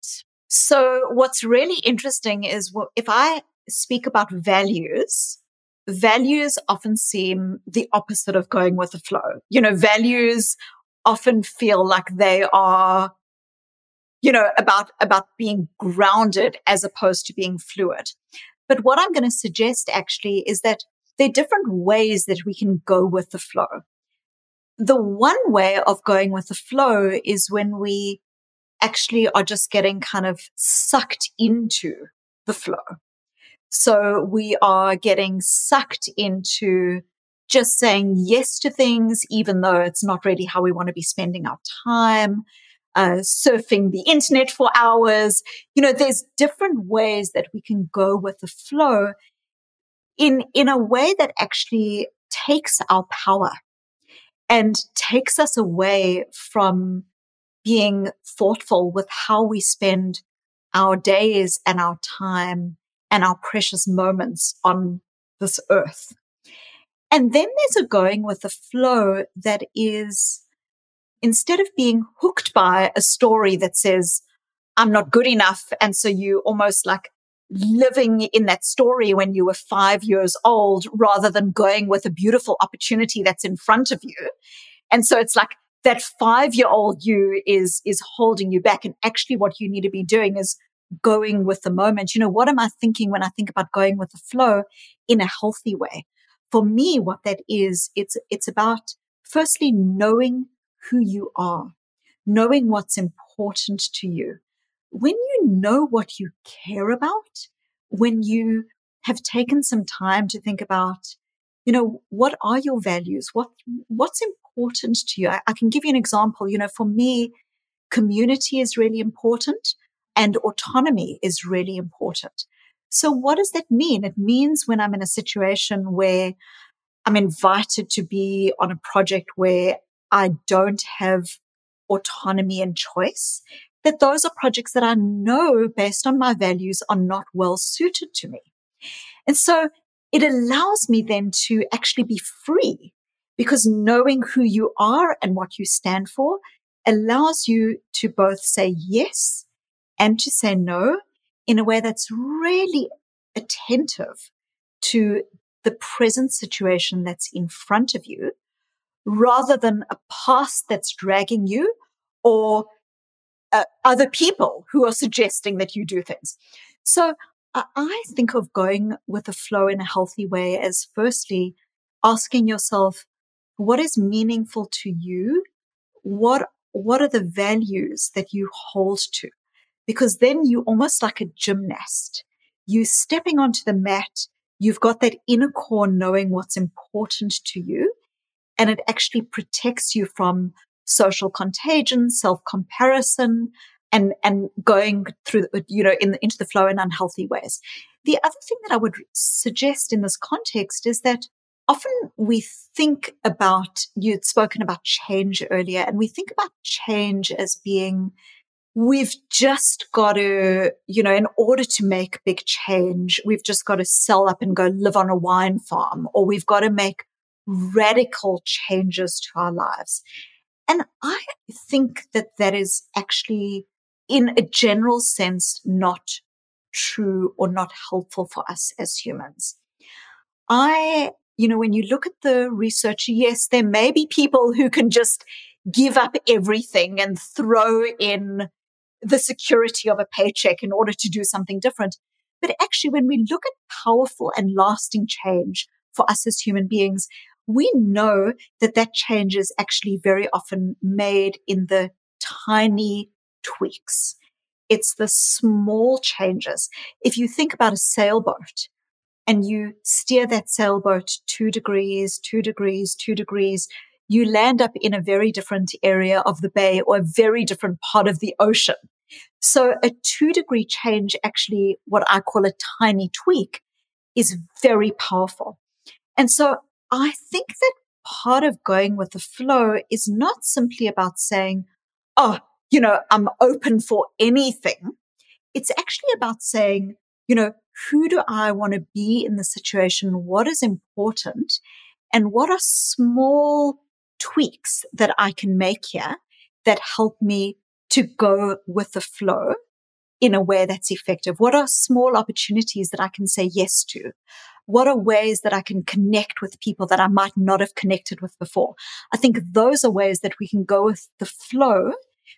So, what's really interesting is if I speak about values, values often seem the opposite of going with the flow. You know, values often feel like they are, you know, about, about being grounded as opposed to being fluid. But what I'm going to suggest actually is that there are different ways that we can go with the flow. The one way of going with the flow is when we actually are just getting kind of sucked into the flow. So we are getting sucked into just saying yes to things, even though it's not really how we want to be spending our time, uh, surfing the internet for hours. You know, there's different ways that we can go with the flow in, in a way that actually takes our power and takes us away from being thoughtful with how we spend our days and our time and our precious moments on this earth. And then there's a going with the flow that is instead of being hooked by a story that says, I'm not good enough. And so you almost like living in that story when you were five years old rather than going with a beautiful opportunity that's in front of you. And so it's like that five year old you is, is holding you back. And actually what you need to be doing is going with the moment. You know, what am I thinking when I think about going with the flow in a healthy way? For me, what that is, it's, it's about firstly knowing who you are, knowing what's important to you. When you know what you care about, when you have taken some time to think about, you know, what are your values? What, what's important to you? I, I can give you an example. You know, for me, community is really important and autonomy is really important. So what does that mean? It means when I'm in a situation where I'm invited to be on a project where I don't have autonomy and choice, that those are projects that I know based on my values are not well suited to me. And so it allows me then to actually be free because knowing who you are and what you stand for allows you to both say yes and to say no in a way that's really attentive to the present situation that's in front of you rather than a past that's dragging you or uh, other people who are suggesting that you do things. So I think of going with the flow in a healthy way as firstly asking yourself, what is meaningful to you? What, what are the values that you hold to? Because then you almost like a gymnast. You stepping onto the mat, you've got that inner core knowing what's important to you, and it actually protects you from social contagion, self comparison, and and going through you know in, into the flow in unhealthy ways. The other thing that I would suggest in this context is that often we think about you'd spoken about change earlier, and we think about change as being we've just got to, you know, in order to make big change, we've just got to sell up and go live on a wine farm, or we've got to make radical changes to our lives. And I think that that is actually, in a general sense, not true or not helpful for us as humans. I, you know, when you look at the research, yes, there may be people who can just give up everything and throw in the security of a paycheck in order to do something different. But actually, when we look at powerful and lasting change for us as human beings, we know that that change is actually very often made in the tiny tweaks. It's the small changes. If you think about a sailboat and you steer that sailboat two degrees, two degrees, two degrees, you land up in a very different area of the bay or a very different part of the ocean. So a two degree change, actually what I call a tiny tweak is very powerful. And so I think that part of going with the flow is not simply about saying, Oh, you know, I'm open for anything. It's actually about saying, you know, who do I want to be in the situation? What is important? And what are small tweaks that I can make here that help me to go with the flow in a way that's effective? What are small opportunities that I can say yes to? What are ways that I can connect with people that I might not have connected with before? I think those are ways that we can go with the flow,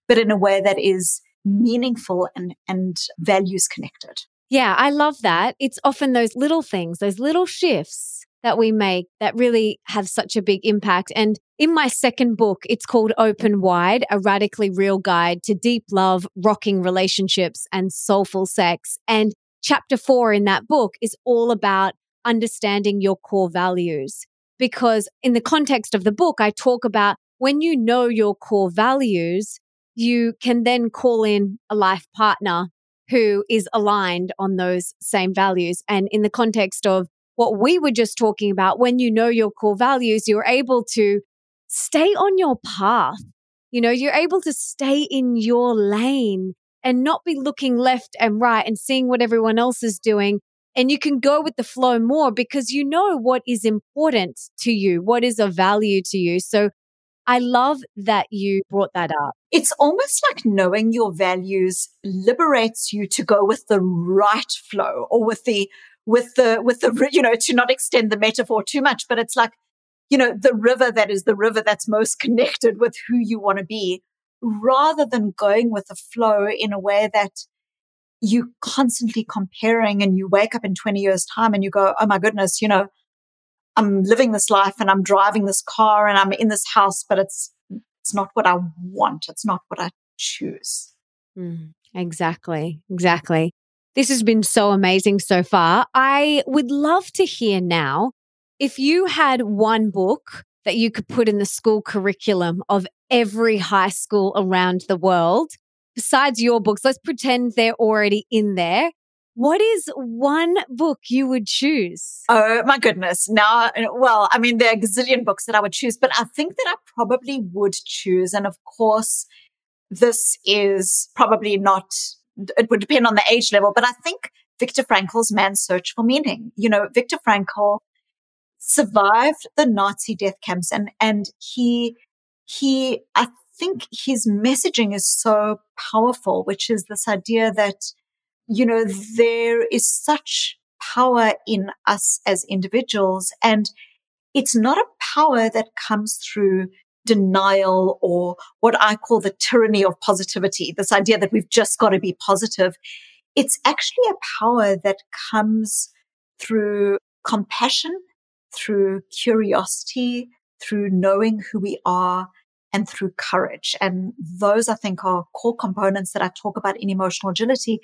but in a way that is meaningful and, and values connected. Yeah, I love that. It's often those little things, those little shifts that we make that really have such a big impact. And in my second book, it's called Open Wide, a radically real guide to deep love, rocking relationships, and soulful sex. And chapter four in that book is all about understanding your core values. Because in the context of the book, I talk about when you know your core values, you can then call in a life partner who is aligned on those same values. And in the context of what we were just talking about, when you know your core values, you're able to stay on your path. You know, you're able to stay in your lane and not be looking left and right and seeing what everyone else is doing. And you can go with the flow more because you know what is important to you, what is of value to you. So I love that you brought that up. It's almost like knowing your values liberates you to go with the right flow or with the with the, with the, you know, to not extend the metaphor too much, but it's like, you know, the river that is the river that's most connected with who you want to be rather than going with the flow in a way that you constantly comparing and you wake up in 20 years time and you go, Oh my goodness, you know, I'm living this life and I'm driving this car and I'm in this house, but it's, it's not what I want. It's not what I choose. Mm, exactly. Exactly. This has been so amazing so far. I would love to hear now if you had one book that you could put in the school curriculum of every high school around the world, besides your books, let's pretend they're already in there. What is one book you would choose? Oh my goodness. Now, uh, well, I mean, there are gazillion books that I would choose, but I think that I probably would choose. And of course, this is probably not, it would depend on the age level, but I think Viktor Frankl's Man's Search for Meaning. You know, Viktor Frankl survived the Nazi death camps and, and he, he, I think his messaging is so powerful, which is this idea that, you know, there is such power in us as individuals and it's not a power that comes through denial or what I call the tyranny of positivity, this idea that we've just got to be positive. It's actually a power that comes through compassion, through curiosity, through knowing who we are, and through courage. And those, I think, are core components that I talk about in emotional agility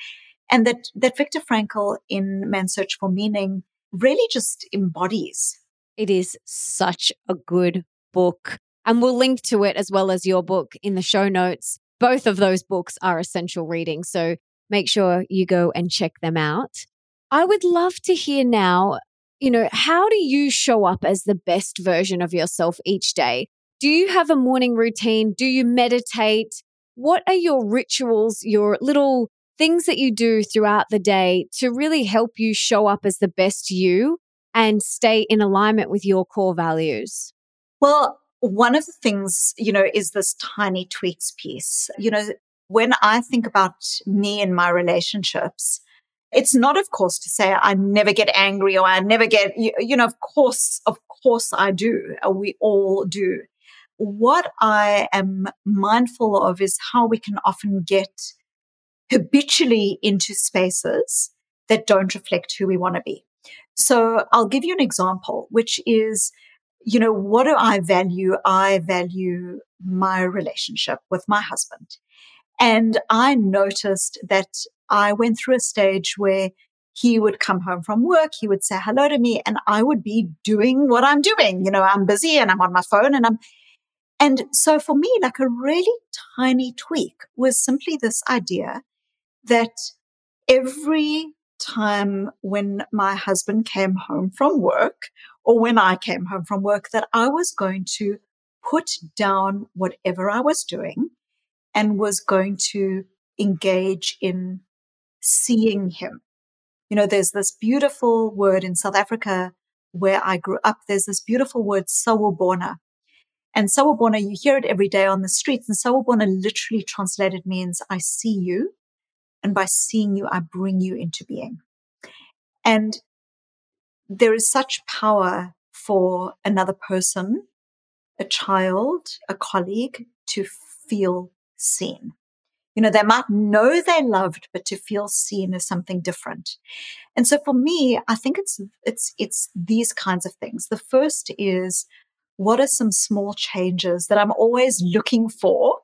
and that, that Viktor Frankl in Man's Search for Meaning really just embodies. It is such a good book. And we'll link to it as well as your book in the show notes. Both of those books are essential reading. So make sure you go and check them out. I would love to hear now, you know, how do you show up as the best version of yourself each day? Do you have a morning routine? Do you meditate? What are your rituals, your little things that you do throughout the day to really help you show up as the best you and stay in alignment with your core values? Well, one of the things, you know, is this tiny tweaks piece. You know, when I think about me and my relationships, it's not, of course, to say I never get angry or I never get, you, you know, of course, of course I do. Uh, we all do. What I am mindful of is how we can often get habitually into spaces that don't reflect who we want to be. So I'll give you an example, which is you know, what do I value? I value my relationship with my husband. And I noticed that I went through a stage where he would come home from work, he would say hello to me, and I would be doing what I'm doing. You know, I'm busy and I'm on my phone and I'm, and so for me, like a really tiny tweak was simply this idea that every time when my husband came home from work or when I came home from work that I was going to put down whatever I was doing and was going to engage in seeing him. You know, there's this beautiful word in South Africa where I grew up. There's this beautiful word, sawubona. And sawubona, you hear it every day on the streets. And sawubona literally translated means I see you. And by seeing you, I bring you into being. And there is such power for another person, a child, a colleague to feel seen. You know, they might know they're loved, but to feel seen is something different. And so for me, I think it's, it's, it's these kinds of things. The first is what are some small changes that I'm always looking for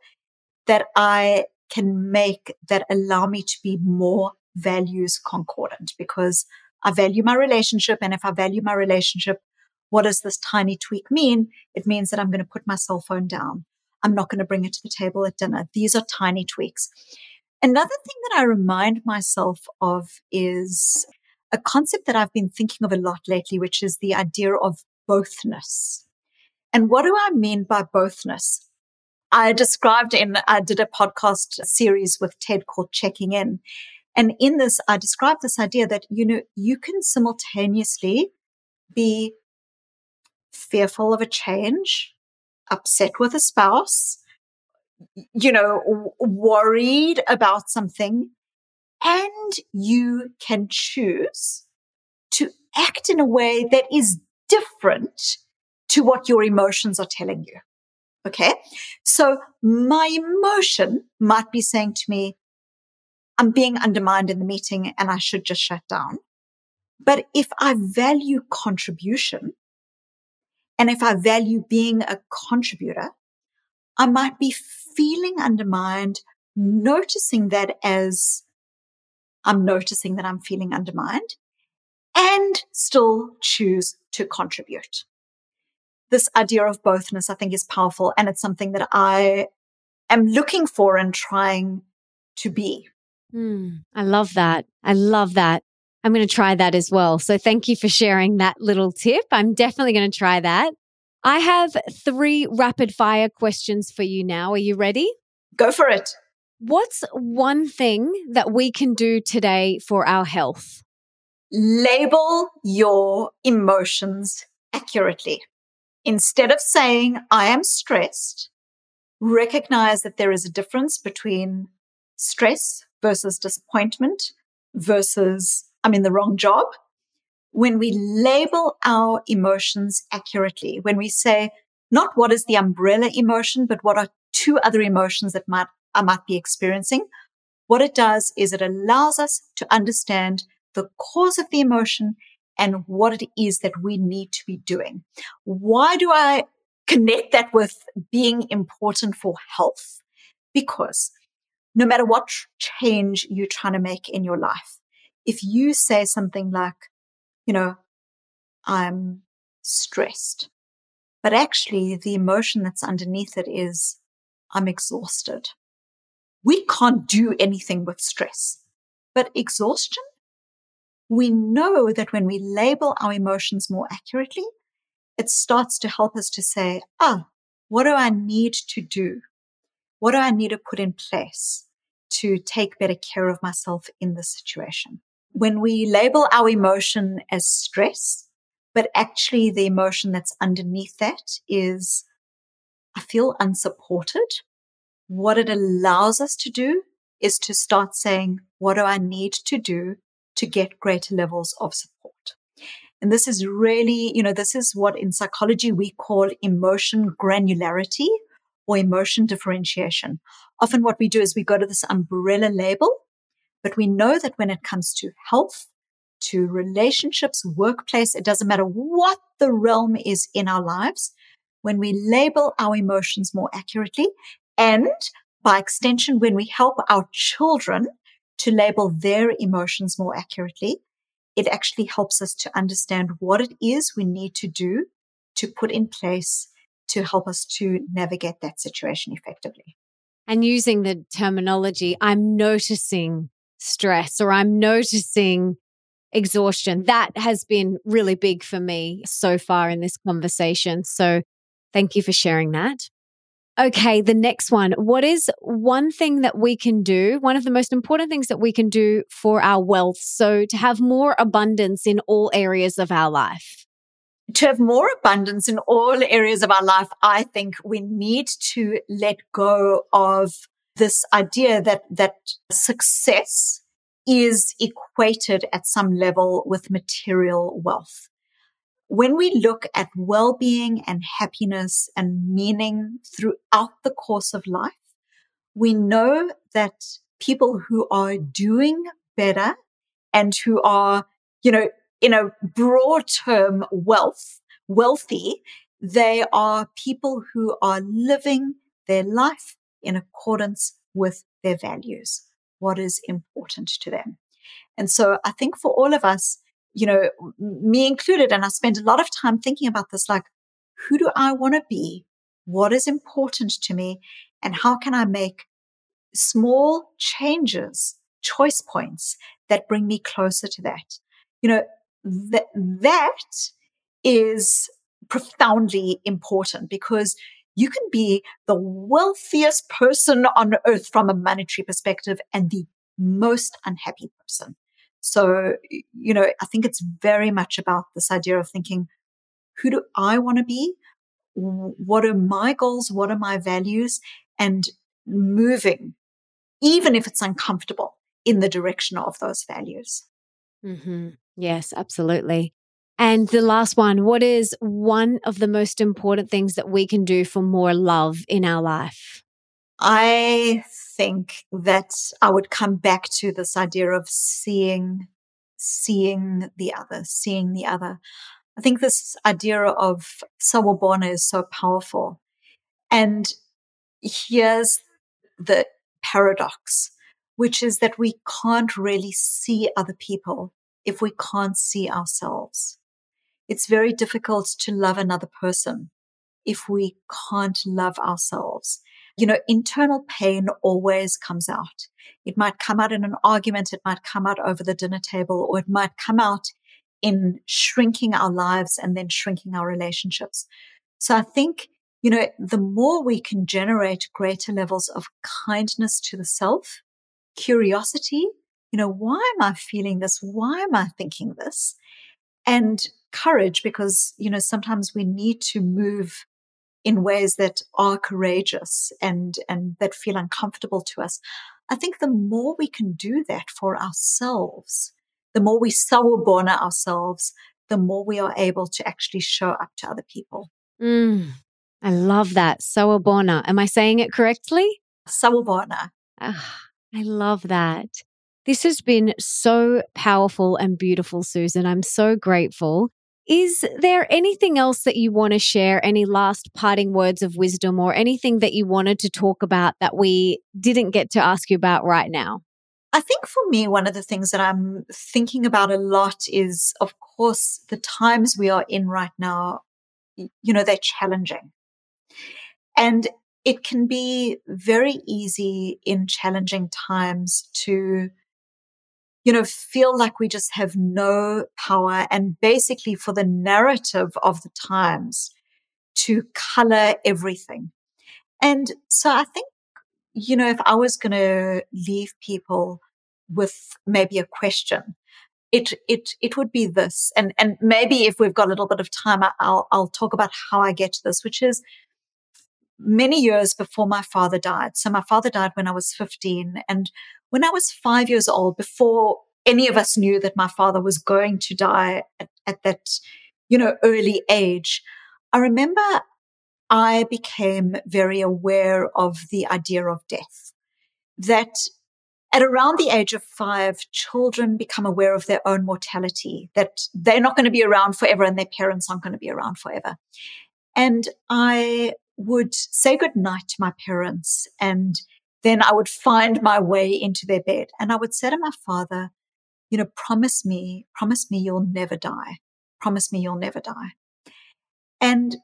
that I can make that allow me to be more values concordant because I value my relationship. And if I value my relationship, what does this tiny tweak mean? It means that I'm going to put my cell phone down. I'm not going to bring it to the table at dinner. These are tiny tweaks. Another thing that I remind myself of is a concept that I've been thinking of a lot lately, which is the idea of bothness. And what do I mean by bothness? I described in, I did a podcast series with Ted called Checking In. And in this, I described this idea that, you know, you can simultaneously be fearful of a change, upset with a spouse, you know, worried about something, and you can choose to act in a way that is different to what your emotions are telling you. Okay. So my emotion might be saying to me, I'm being undermined in the meeting and I should just shut down. But if I value contribution and if I value being a contributor, I might be feeling undermined, noticing that as I'm noticing that I'm feeling undermined and still choose to contribute. This idea of bothness, I think, is powerful. And it's something that I am looking for and trying to be. Mm, I love that. I love that. I'm going to try that as well. So thank you for sharing that little tip. I'm definitely going to try that. I have three rapid fire questions for you now. Are you ready? Go for it. What's one thing that we can do today for our health? Label your emotions accurately. Instead of saying, I am stressed, recognize that there is a difference between stress versus disappointment versus I'm in the wrong job. When we label our emotions accurately, when we say not what is the umbrella emotion, but what are two other emotions that might, I might be experiencing, what it does is it allows us to understand the cause of the emotion and what it is that we need to be doing. Why do I connect that with being important for health? Because no matter what change you're trying to make in your life, if you say something like, you know, I'm stressed, but actually the emotion that's underneath it is, I'm exhausted. We can't do anything with stress, but exhaustion, we know that when we label our emotions more accurately, it starts to help us to say, ah, what do I need to do? What do I need to put in place to take better care of myself in this situation? When we label our emotion as stress, but actually the emotion that's underneath that is, I feel unsupported. What it allows us to do is to start saying, what do I need to do to get greater levels of support? And this is really, you know, this is what in psychology we call emotion granularity or emotion differentiation. Often what we do is we go to this umbrella label, but we know that when it comes to health, to relationships, workplace, it doesn't matter what the realm is in our lives. When we label our emotions more accurately and by extension, when we help our children to label their emotions more accurately, it actually helps us to understand what it is we need to do to put in place to help us to navigate that situation effectively. And using the terminology, I'm noticing stress or I'm noticing exhaustion. That has been really big for me so far in this conversation. So thank you for sharing that. Okay, the next one. What is one thing that we can do? One of the most important things that we can do for our wealth. So to have more abundance in all areas of our life. To have more abundance in all areas of our life, I think we need to let go of this idea that, that success is equated at some level with material wealth when we look at well-being and happiness and meaning throughout the course of life, we know that people who are doing better and who are, you know, in a broad term wealth, wealthy, they are people who are living their life in accordance with their values, what is important to them. And so I think for all of us, you know, me included. And I spent a lot of time thinking about this, like, who do I want to be? What is important to me? And how can I make small changes, choice points that bring me closer to that? You know, that, that is profoundly important because you can be the wealthiest person on earth from a monetary perspective and the most unhappy person. So, you know, I think it's very much about this idea of thinking, who do I want to be? What are my goals? What are my values? And moving, even if it's uncomfortable, in the direction of those values. Mm-hmm. Yes, absolutely. And the last one, what is one of the most important things that we can do for more love in our life? I think that I would come back to this idea of seeing, seeing the other, seeing the other. I think this idea of sawubona is so powerful. And here's the paradox, which is that we can't really see other people if we can't see ourselves. It's very difficult to love another person if we can't love ourselves. You know, internal pain always comes out. It might come out in an argument. It might come out over the dinner table, or it might come out in shrinking our lives and then shrinking our relationships. So I think, you know, the more we can generate greater levels of kindness to the self, curiosity, you know, why am I feeling this? Why am I thinking this? And courage, because, you know, sometimes we need to move in ways that are courageous and, and that feel uncomfortable to us. I think the more we can do that for ourselves, the more we sawubona ourselves, the more we are able to actually show up to other people. Mm, I love that. Sawubona. Am I saying it correctly? Sawubona. Ah, I love that. This has been so powerful and beautiful, Susan. I'm so grateful. Is there anything else that you want to share? Any last parting words of wisdom or anything that you wanted to talk about that we didn't get to ask you about right now? I think for me, one of the things that I'm thinking about a lot is, of course, the times we are in right now, you know, they're challenging. And it can be very easy in challenging times to you know, feel like we just have no power and basically for the narrative of the times to color everything. And so I think, you know, if I was going to leave people with maybe a question, it, it, it would be this. And, and maybe if we've got a little bit of time, I'll, I'll talk about how I get to this, which is many years before my father died. So my father died when I was 15 and when I was five years old, before any of us knew that my father was going to die at, at that, you know, early age, I remember I became very aware of the idea of death. That at around the age of five, children become aware of their own mortality, that they're not going to be around forever and their parents aren't going to be around forever. And I would say goodnight to my parents and then I would find my way into their bed and I would say to my father, you know, promise me, promise me you'll never die. Promise me you'll never die. And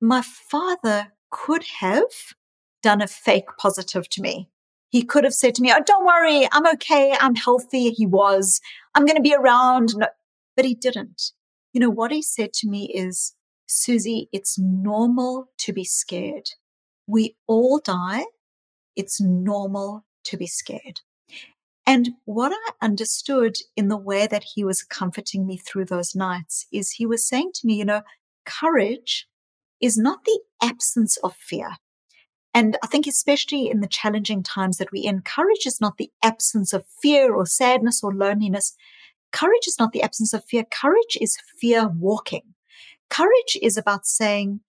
my father could have done a fake positive to me. He could have said to me, Oh, don't worry. I'm okay. I'm healthy. He was. I'm going to be around. No, but he didn't. You know, what he said to me is, Susie, it's normal to be scared. We all die it's normal to be scared. And what I understood in the way that he was comforting me through those nights is he was saying to me, you know, courage is not the absence of fear. And I think, especially in the challenging times that we're in, courage is not the absence of fear or sadness or loneliness. Courage is not the absence of fear. Courage is fear walking. Courage is about saying,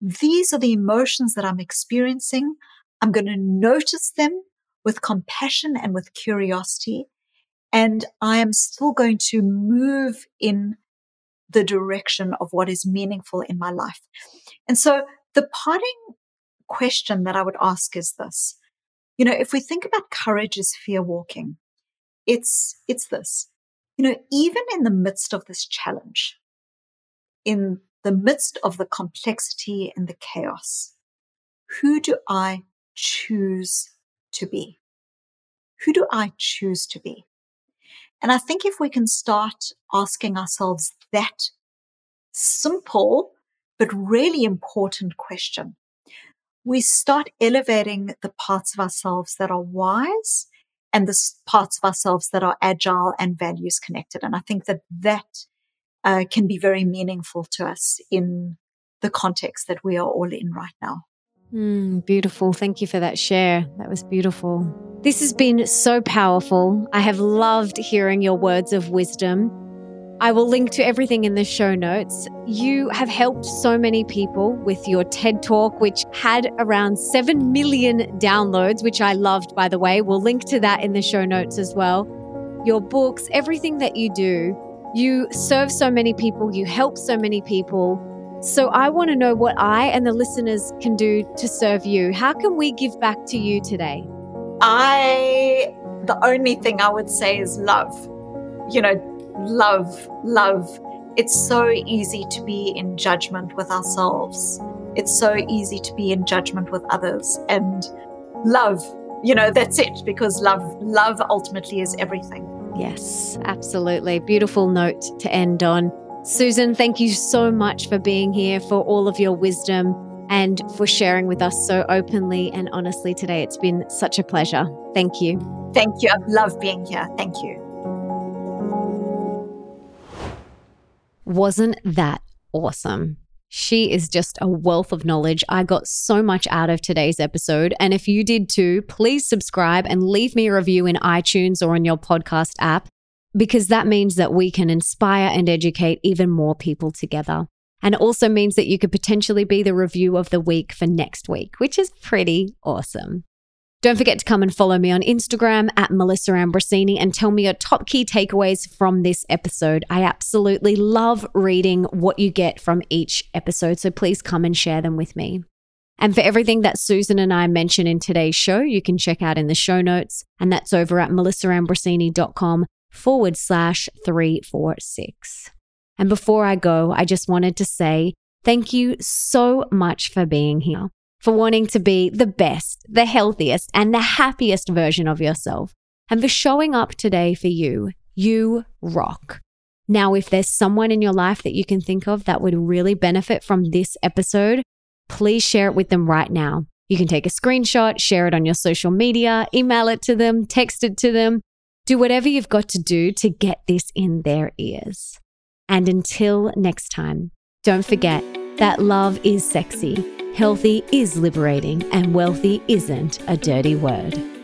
these are the emotions that I'm experiencing. I'm going to notice them with compassion and with curiosity. And I am still going to move in the direction of what is meaningful in my life. And so the parting question that I would ask is this. You know, if we think about courage as fear walking, it's, it's this. You know, even in the midst of this challenge, in the midst of the complexity and the chaos, who do I choose to be? Who do I choose to be? And I think if we can start asking ourselves that simple but really important question, we start elevating the parts of ourselves that are wise and the parts of ourselves that are agile and values connected. And I think that that uh, can be very meaningful to us in the context that we are all in right now. Mm, beautiful. Thank you for that share. That was beautiful. This has been so powerful. I have loved hearing your words of wisdom. I will link to everything in the show notes. You have helped so many people with your TED Talk, which had around 7 million downloads, which I loved, by the way. We'll link to that in the show notes as well. Your books, everything that you do, you serve so many people, you help so many people. So I want to know what I and the listeners can do to serve you. How can we give back to you today? I, the only thing I would say is love. You know, love, love. It's so easy to be in judgment with ourselves. It's so easy to be in judgment with others and love. You know, that's it because love love ultimately is everything. Yes, absolutely. Beautiful note to end on. Susan, thank you so much for being here, for all of your wisdom, and for sharing with us so openly and honestly today. It's been such a pleasure. Thank you. Thank you. I love being here. Thank you. Wasn't that awesome? She is just a wealth of knowledge. I got so much out of today's episode. And if you did too, please subscribe and leave me a review in iTunes or on your podcast app, because that means that we can inspire and educate even more people together. And also means that you could potentially be the review of the week for next week, which is pretty awesome. Don't forget to come and follow me on Instagram at Melissa Ambrosini and tell me your top key takeaways from this episode. I absolutely love reading what you get from each episode, so please come and share them with me. And for everything that Susan and I mention in today's show, you can check out in the show notes, and that's over at melissaambrosini.com forward slash 346. And before I go, I just wanted to say thank you so much for being here for wanting to be the best, the healthiest, and the happiest version of yourself, and for showing up today for you. You rock. Now, if there's someone in your life that you can think of that would really benefit from this episode, please share it with them right now. You can take a screenshot, share it on your social media, email it to them, text it to them. Do whatever you've got to do to get this in their ears. And until next time, don't forget that love is sexy Healthy is liberating, and wealthy isn't a dirty word.